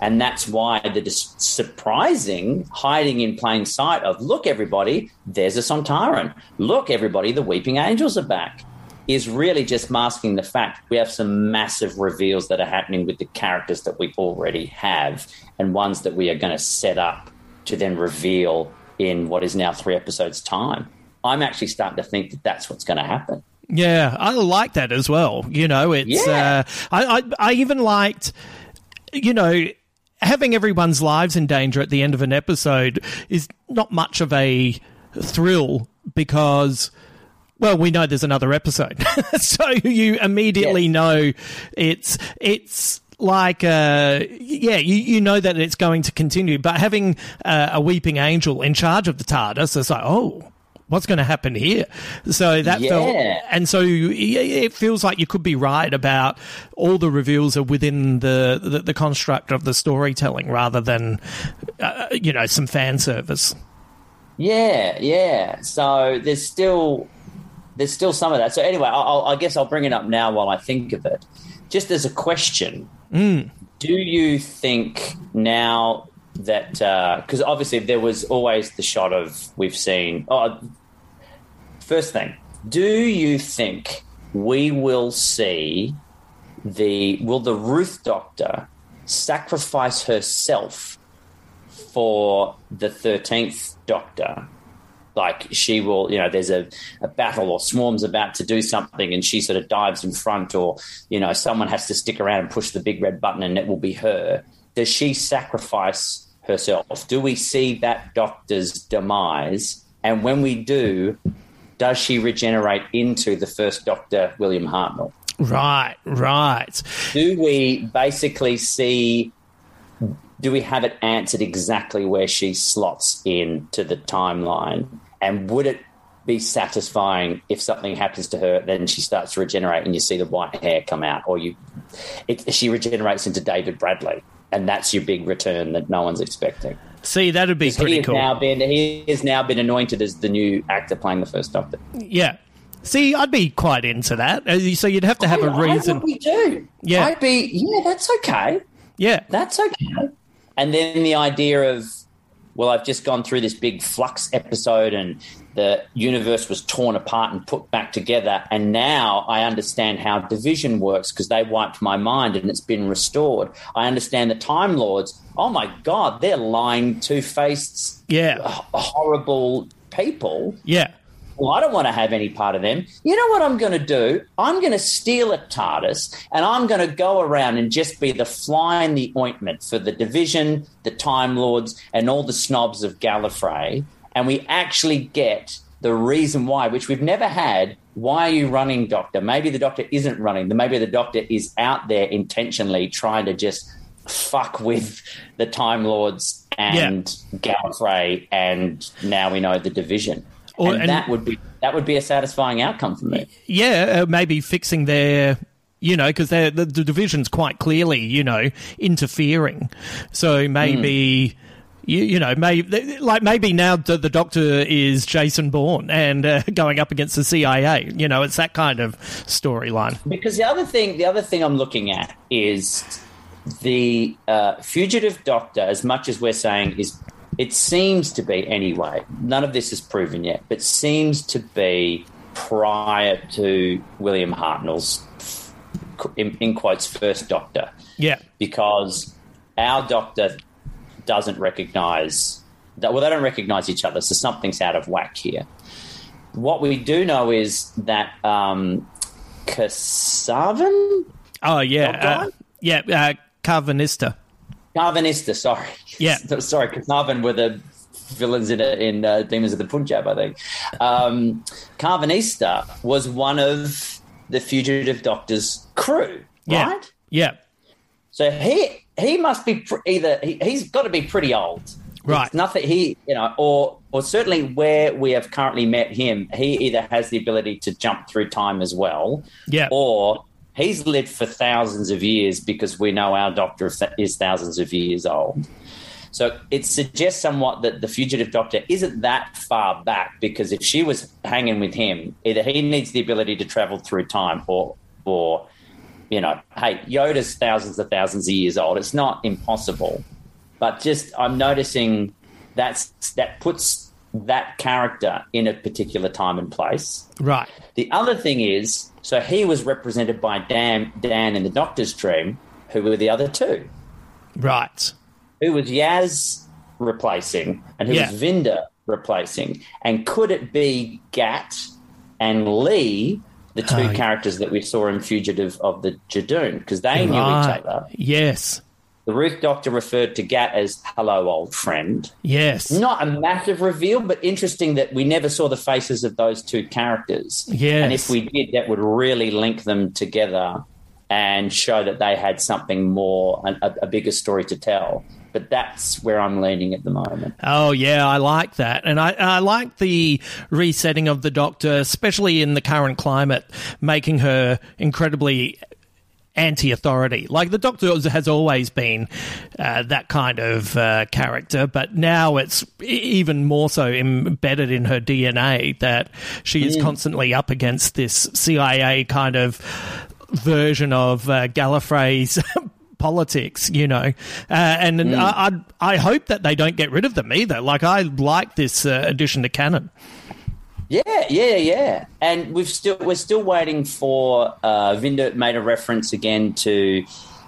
And that's why the dis- surprising hiding in plain sight of, look, everybody, there's a Sontaran. Look, everybody, the Weeping Angels are back is really just masking the fact we have some massive reveals that are happening with the characters that we already have and ones that we are going to set up to then reveal in what is now three episodes' time. I'm actually starting to think that that's what's going to happen. Yeah, I like that as well. You know, it's Yeah. uh, I, I I even liked, you know, having everyone's lives in danger at the end of an episode is not much of a thrill because. Well, we know there's another episode, so you immediately Yes. know it's it's like uh, yeah, you you know that it's going to continue. But having uh, a weeping angel in charge of the TARDIS, it's like oh, what's going to happen here? So that felt and so it feels like you could be right about all the reveals are within the, the, the construct of the storytelling rather than, uh, you know, some fan service. Yeah, yeah. So there's still there's still some of that. So anyway, I'll, I guess I'll bring it up now while I think of it. Just as a question, do you think now that uh, because obviously there was always the shot of we've seen. Oh, first thing, do you think we will see the will the Ruth Doctor sacrifice herself for the 13th Doctor. Like she will, you know, there's a, a battle or Swarm's about to do something and she sort of dives in front, or, you know, someone has to stick around and push the big red button and it will be her. Does she sacrifice herself? Do we see that Doctor's demise? And when we do, does she regenerate into the first Doctor, William Hartnell? Right, right. do we basically see do we have it answered exactly where she slots into the timeline and would it be satisfying if something happens to her then she starts to regenerate and you see the white hair come out or you it, she regenerates into david bradley and that's your big return that no one's expecting See, that'd be pretty has cool. now been he has now been anointed as the new actor playing the first doctor yeah. See, I'd be quite into that. Uh, So you'd have to have a I- I reason. would be too. Yeah. I'd be yeah, that's okay. Yeah. That's okay. And then the idea of, well, I've just gone through this big flux episode and the universe was torn apart and put back together. And now I understand how division works because they wiped my mind and it's been restored. I understand the Time Lords. Oh my God, they're lying, two faced, Yeah. horrible people. Yeah. Well, I don't want to have any part of them. You know what I'm going to do? I'm going to steal a TARDIS and I'm going to go around and just be the fly in the ointment for the Division, the Time Lords, and all the snobs of Gallifrey. And we actually get the reason why, which we've never had. Why are you running, Doctor? Maybe the Doctor isn't running. Maybe the Doctor is out there intentionally trying to just fuck with the Time Lords and Gallifrey, and now we know the Division. Or- and, and- that would be that would be a satisfying outcome for me. Yeah, uh, maybe fixing their, you know, because the, the division's quite clearly, you know, interfering. So maybe. You, you know, maybe like maybe now the, the Doctor is Jason Bourne and uh, going up against the CIA. You know, it's that kind of storyline. Because the other thing, the other thing I'm looking at is the uh, fugitive doctor. As much as we're saying is, it seems to be anyway. None of this is proven yet, but seems to be prior to William Hartnell's, in, in quotes, first Doctor. Yeah, because our doctor doesn't recognize that well they don't recognize each other so something's out of whack here what we do know is that um Kasavan? Oh yeah, uh, yeah, uh, Karvanista. Karvanista, sorry. Yeah. sorry, Carvan were the villains in, in uh, Demons of the Punjab, I think. Um, Karvanista was one of the fugitive doctor's crew, Yeah, right? yeah, So he he must be pr- either he, he's got to be pretty old, Right. It's nothing he you know, or or certainly where we have currently met him, he either has the ability to jump through time as well, Yeah. or he's lived for thousands of years because we know our Doctor is thousands of years old. So it suggests somewhat that the fugitive doctor isn't that far back because if she was hanging with him, either he needs the ability to travel through time or, or you know, hey, Yoda's thousands of thousands of years old. It's not impossible, but just I'm noticing that's that puts that character in a particular time and place. Right. The other thing is, so he was represented by Dan, Dan in the Doctor's Dream, who were the other two. Right who was Yaz replacing and who yeah. was Vinder replacing? And could it be Gat and Lee, the two uh, characters that we saw in Fugitive of the Judoon? Because they knew each other. Yes. The Ruth Doctor referred to Gat as hello, old friend. Yes. Not a massive reveal, but interesting that we never saw the faces of those two characters. Yes. And if we did, that would really link them together and show that they had something more, a, a bigger story to tell but that's where I'm leaning at the moment. Oh yeah, I like that, and I, I like the resetting of the Doctor, especially in the current climate, making her incredibly anti-authority. Like the Doctor has always been uh, that kind of uh, character, but now it's even more so embedded in her DNA that she is mm. constantly up against this CIA kind of version of uh, Gallifrey's politics, you know. Uh, and mm. I, I, I hope that they don't get rid of them either. Like I like this uh, addition to canon. Yeah, yeah, yeah. And we've still we're still waiting for uh, Vinder made a reference again to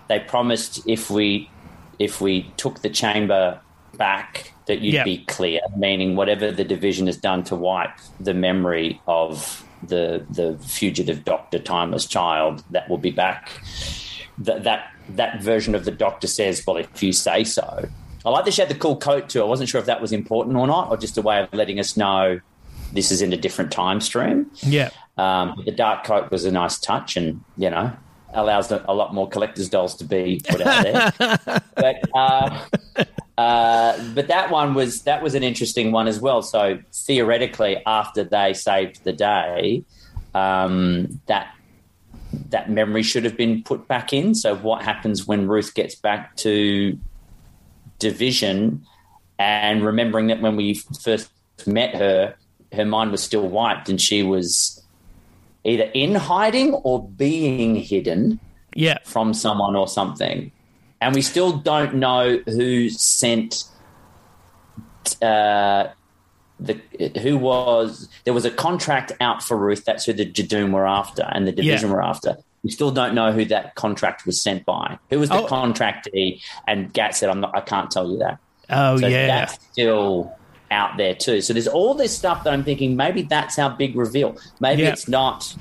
they promised if we if we took the chamber back that you'd yep. be clear, meaning whatever the division has done to wipe the memory of the the fugitive doctor, timeless child, that will be back. That that that version of the doctor says, "Well, if you say so." I like that she had the cool coat too. I wasn't sure if that was important or not, or just a way of letting us know this is in a different time stream. Yeah. Um, the dark coat was a nice touch, and you know allows a lot more collector's dolls to be put out there. but uh, uh, but that one was that was an interesting one as well. So theoretically, after they saved the day, um, that that memory should have been put back in. So, what happens when Ruth gets back to division and remembering that when we first met her, her mind was still wiped and she was either in hiding or being hidden yeah. from someone or something. And we still don't know who sent uh, the who was there was a contract out for Ruth. That's who the Judoon were after, and the division yeah. were after. We still don't know who that contract was sent by. Who was the oh. contractee? And Gat said, "I'm not. I can't tell you that." Oh so yeah, that's still out there too. So there's all this stuff that I'm thinking maybe that's our big reveal. Maybe yeah. it's not.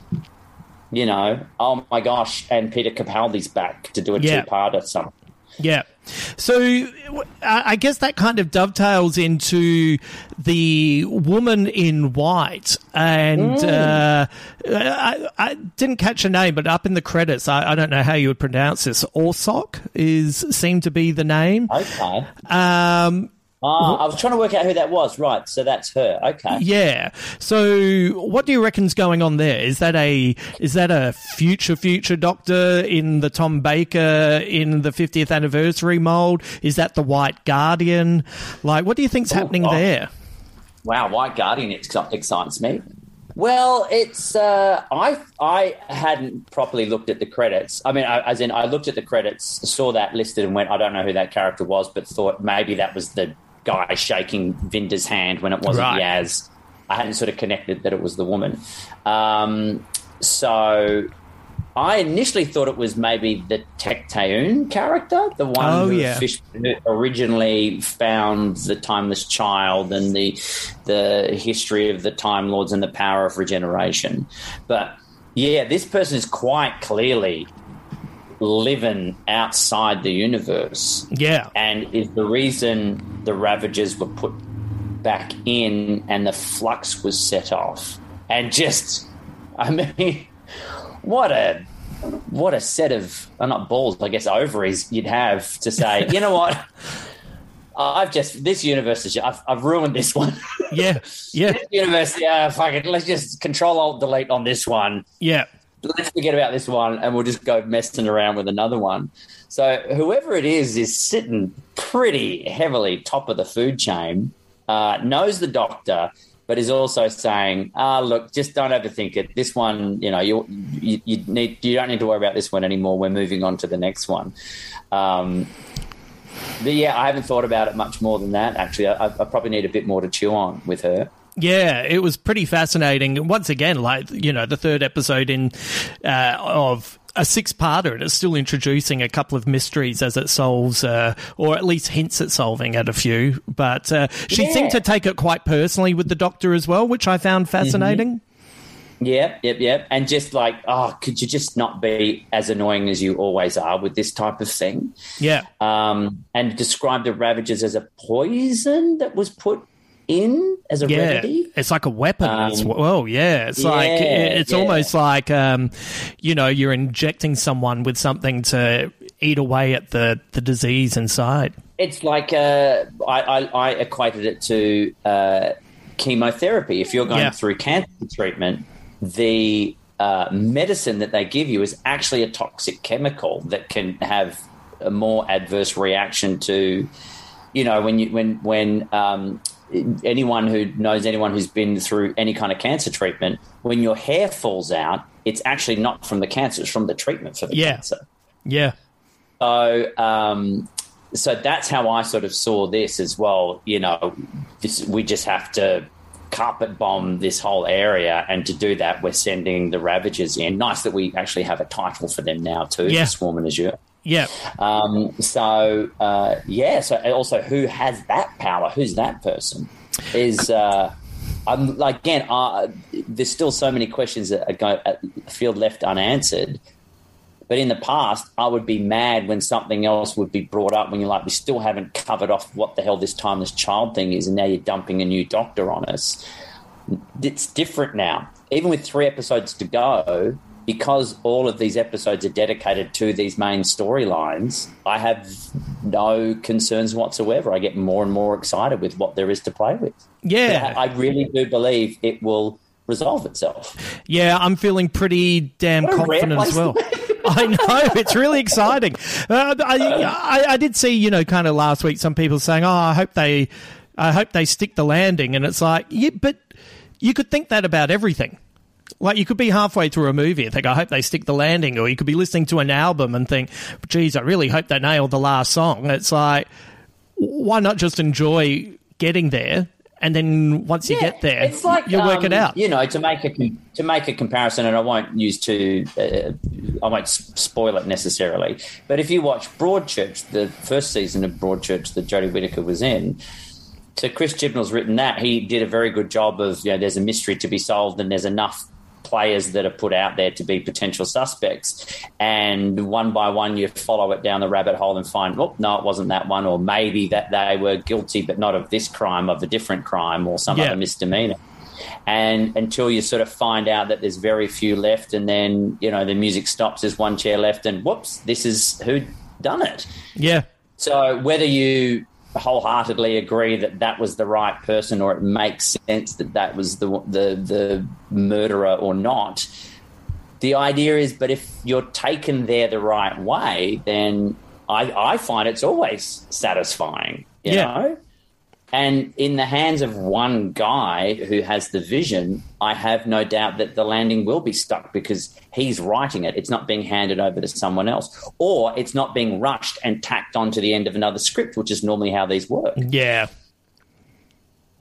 You know, oh my gosh, and Peter Capaldi's back to do a yeah. two-parter. Something. Yeah. So I guess that kind of dovetails into the woman in white, and mm. uh, I, I, didn't catch her name, but up in the credits, I, I, don't know how you would pronounce this. Awsok is seemed to be the name. Okay. Um, Ah, I was trying to work out who that was. Right, so that's her. Okay. Yeah. So, what do you reckon's going on there? Is that a is that a future future Doctor in the Tom Baker in the 50th anniversary mold? Is that the White Guardian? Like, what do you think's happening oh. there? Wow, White Guardian it excites me. Well, it's uh, I I hadn't properly looked at the credits. I mean, I, as in I looked at the credits, saw that listed, and went, I don't know who that character was, but thought maybe that was the guy shaking Vinder's hand when it wasn't right. Yaz. I hadn't sort of connected that it was the woman. Um, so I initially thought it was maybe the Tecteun character, the one oh, who, yeah. originally found the Timeless Child and the the history of the Time Lords and the power of regeneration. But yeah, this person is quite clearly living outside the universe. Yeah. And is the reason the Ravagers were put back in and the flux was set off. And just, I mean, what a what a set of well, not balls, I guess ovaries you'd have to say, you know what? I've just this universe is I've, I've ruined this one. Yeah, yeah. this universe, yeah. Fuck it. Let's just control alt delete on this one. Yeah, let's forget about this one and we'll just go messing around with another one. So whoever it is is sitting pretty heavily top of the food chain, uh, knows the doctor, but is also saying, "Ah, look, just don't overthink it. This one, you know, you, you you need you don't need to worry about this one anymore. We're moving on to the next one." Um, yeah, I haven't thought about it much more than that. Actually, I, I probably need a bit more to chew on with her. Yeah, it was pretty fascinating. Once again, like you know, the third episode in uh, of a six-parter, and it's still introducing a couple of mysteries as it solves, uh, or at least hints at solving at a few. But uh, she Yeah. seemed to take it quite personally with the Doctor as well, which I found fascinating. Yep, yep, yep. And just like, oh, could you just not be as annoying as you always are with this type of thing? Yeah, Um, and describe the Ravagers as a poison that was put in as a yeah, remedy. it's like a weapon Um, as well. Yeah, it's like it's yeah. almost like um, you know you're injecting someone with something to eat away at the the disease inside. It's like uh, I, I, I equated it to uh, chemotherapy. If you're going Yeah. through cancer treatment, the uh, medicine that they give you is actually a toxic chemical that can have a more adverse reaction to, you know, when you when when um, anyone who knows anyone who's been through any kind of cancer treatment, when your hair falls out, it's actually not from the cancer; it's from the treatment for the Yeah. cancer. Yeah, So, um, so that's how I sort of saw this as well. You know, this, we just have to carpet bomb this whole area, and to do that, we're sending the Ravagers in. Nice that we actually have a title for them now too, Yeah. Swarm and Azure. Yeah. Um, so, uh, yeah. So, also, who has that power? Who's that person? Is uh, I'm like again. Uh, there's still so many questions that are uh, feel left unanswered. But in the past, I would be mad when something else would be brought up when you're like, we still haven't covered off what the hell this timeless child thing is, and now you're dumping a new doctor on us. It's different now. Even with three episodes to go, because all of these episodes are dedicated to these main storylines, I have no concerns whatsoever. I get more and more excited with what there is to play with. Yeah. I really do believe it will resolve itself. Yeah, I'm feeling pretty damn What a rare confident as well. I know it's really exciting. Uh, I, I I did see you know kind of last week some people saying, "Oh, I hope they, I hope they stick the landing," and it's like, yeah, but you could think that about everything. Like you could be halfway through a movie and think, "I hope they stick the landing," or you could be listening to an album and think, "Geez, I really hope they nailed the last song." It's like, why not just enjoy getting there? And then once you get there, it's like you work it um, out. You know, to make a to make a comparison, and I won't use to, uh, I won't spoil it necessarily. But if you watch Broadchurch, the first season of Broadchurch that Jodie Whittaker was in, so Chris Chibnall's written that. He did a very good job of you know, there's a mystery to be solved, and there's enough players that are put out there to be potential suspects, and one by one you follow it down the rabbit hole and find, oh no, it wasn't that one, or maybe that they were guilty but not of this crime, of a different crime or some Yeah. other misdemeanor. And until you sort of find out that there's very few left and then you know the music stops there's one chair left and whoops this is who done it. Yeah, so whether you wholeheartedly agree that that was the right person or it makes sense that that was the the the murderer or not the idea is but if you're taken there the right way then i i find it's always satisfying you Yeah. know and in the hands of one guy who has the vision, I have no doubt that the landing will be stuck because he's writing it. It's not being handed over to someone else, or it's not being rushed and tacked onto the end of another script, which is normally how these work. Yeah.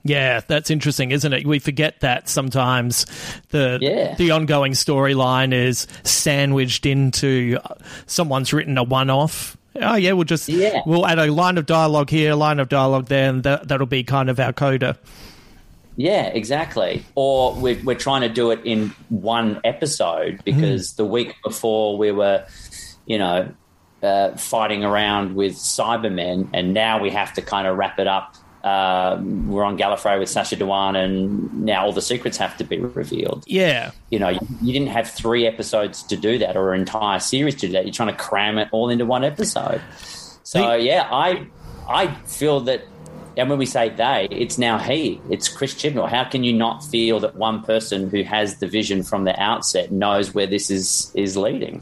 Yeah, that's interesting, isn't it? We forget that sometimes the Yeah. the ongoing storyline is sandwiched into someone's written a one off. Oh yeah, we'll just Yeah. we'll add a line of dialogue here, a line of dialogue there, and that, that'll be kind of our coda. Yeah, exactly. Or we're, we're trying to do it in one episode because the week before we were, you know, uh, fighting around with Cybermen, and now we have to kind of wrap it up. Uh, we're on Gallifrey with Sacha Dhawan, and now all the secrets have to be revealed. Yeah, You know, you, you didn't have three episodes to do that, or an entire series to do that. You're trying to cram it all into one episode. So Hey- yeah, I I feel that and when we say they, it's now he, it's Chris Chibnall. How can you not feel that one person who has the vision from the outset knows where this is is leading?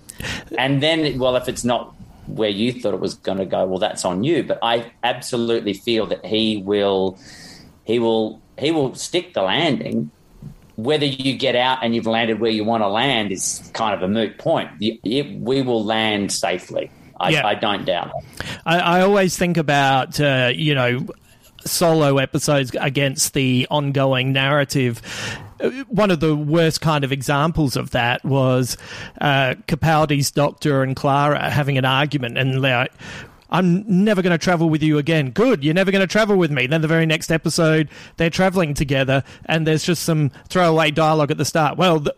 And then, well, if it's not where you thought it was going to go, well, that's on you. But I absolutely feel that he will, he will, he will stick the landing. Whether you get out and you've landed where you want to land is kind of a moot point. It, we will land safely. I, yeah. I don't doubt it. I, I always think about, uh, you know, solo episodes against the ongoing narrative. One of the worst kind of examples of that was uh, Capaldi's doctor and Clara having an argument, and like, I'm never going to travel with you again. Good, you're never going to travel with me. Then the very next episode, they're traveling together, and there's just some throwaway dialogue at the start. Well, the,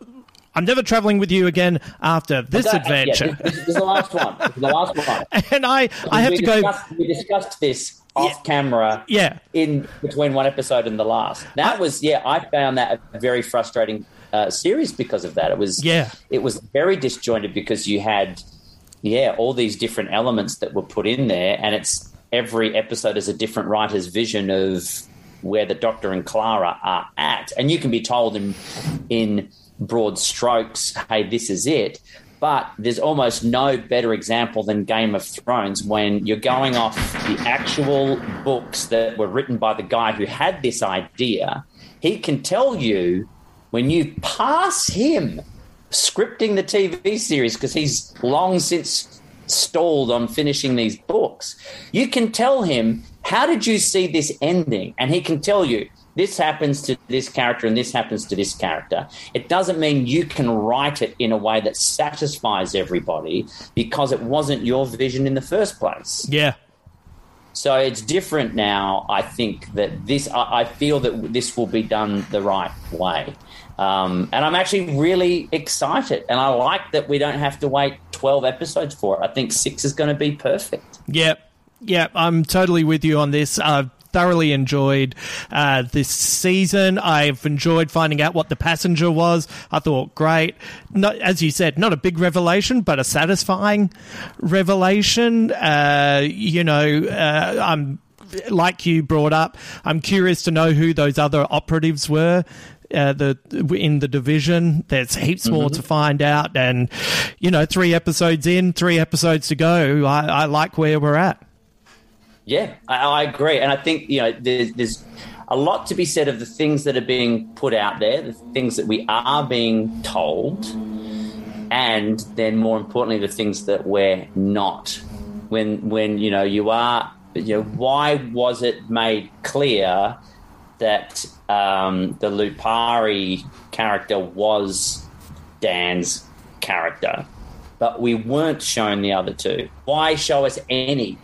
I'm never traveling with you again after this that, adventure. Yeah, this, this, is the last one. This is the last one. and I, I have to discussed, go. We discussed this off yeah. camera yeah. in between one episode and the last. That I, was yeah, I found that a very frustrating uh, series because of that. It was yeah, it was very disjointed because you had yeah all these different elements that were put in there, and it's every episode is a different writer's vision of where the Doctor and Clara are at, and you can be told in in broad strokes, hey, this is it. But there's almost no better example than Game of Thrones when you're going off the actual books that were written by the guy who had this idea. He can tell you when you pass him scripting the TV series because he's long since stalled on finishing these books. You can tell him, How did you see this ending? And he can tell you, this happens to this character and this happens to this character. It doesn't mean you can write it in a way that satisfies everybody because it wasn't your vision in the first place. Yeah. So it's different now. I think that this, I, feel that this will be done the right way. Um, and I'm actually really excited. And I like that we don't have to wait 12 episodes for it. I think six is going to be perfect. Yeah. Yeah, I'm totally with you on this. Uh, thoroughly enjoyed uh, this season. I've enjoyed finding out what the passenger was. I thought great. Not, as you said, not a big revelation, but a satisfying revelation. Uh, you know, uh, I'm like you brought up. I'm curious to know who those other operatives were. Uh, the in the division. There's heaps mm-hmm. more to find out, and you know, three episodes in, three episodes to go. I, I like where we're at. Yeah, I, I agree, and I think you know there's, there's a lot to be said of the things that are being put out there, the things that we are being told, and then more importantly, the things that we're not. When when you know you are, you know, why was it made clear that um, the Lupari character was Dan's character, but we weren't shown the other two? Why show us any?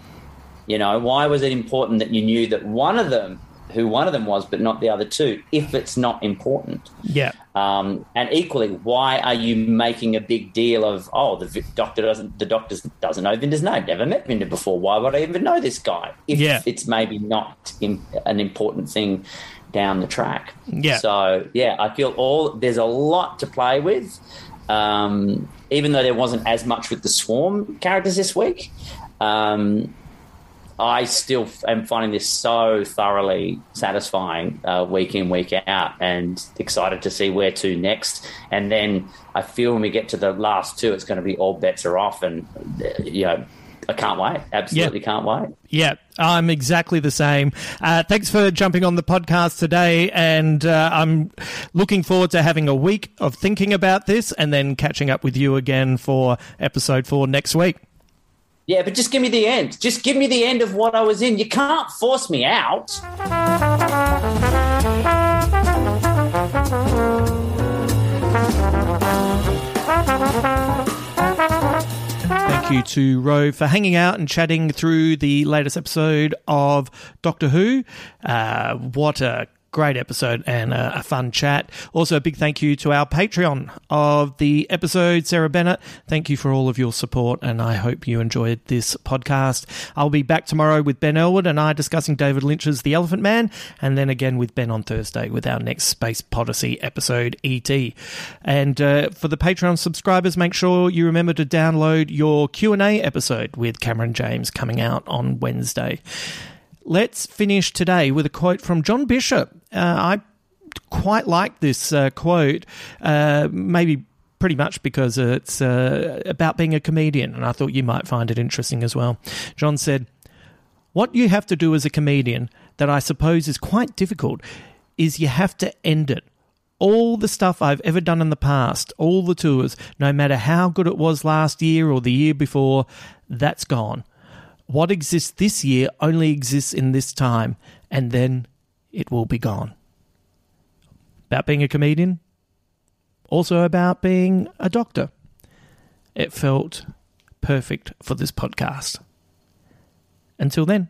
You know, why was it important that you knew that one of them, who one of them was, but not the other two, if it's not important? Yeah. Um, and equally, why are you making a big deal of oh the doctor doesn't the doctor doesn't know Vinder's name, never met Vinder before. Why would I even know this guy? If yeah. it's maybe not in, an important thing down the track. Yeah. So yeah, I feel all there's a lot to play with. Um, even though there wasn't as much with the swarm characters this week. Um, I still am finding this so thoroughly satisfying uh, week in, week out, and excited to see where to next. And then I feel when we get to the last two, it's going to be all bets are off, and uh, you know. I can't wait. Absolutely yeah. can't wait. Yeah, I'm exactly the same. Uh, thanks for jumping on the podcast today. And uh, I'm looking forward to having a week of thinking about this and then catching up with you again for episode four next week. Yeah, but just give me the end. Just give me the end of what I was in. You can't force me out. Thank you to Ro for hanging out and chatting through the latest episode of Doctor Who. Uh, what a great episode and a, a, fun chat. Also, a big thank you to our Patreon of the episode, Sarah Bennett. Thank you for all of your support, and I hope you enjoyed this podcast. I'll be back tomorrow with Ben Elwood and I discussing David Lynch's The Elephant Man, and then again with Ben on Thursday with our next Space Podyssey episode, ET. And uh, for the Patreon subscribers, make sure you remember to download your Q&A episode with Cameron James coming out on Wednesday. Let's finish today with a quote from John Bishop. Uh, I quite like this uh, quote, uh, maybe pretty much because it's uh, about being a comedian, and I thought you might find it interesting as well. John said, What you have to do as a comedian, that I suppose is quite difficult, is you have to end it. All the stuff I've ever done in the past, all the tours, no matter how good it was last year or the year before, that's gone. What exists this year only exists in this time, and then it will be gone. About being a comedian, also about being a doctor. It felt perfect for this podcast. Until then.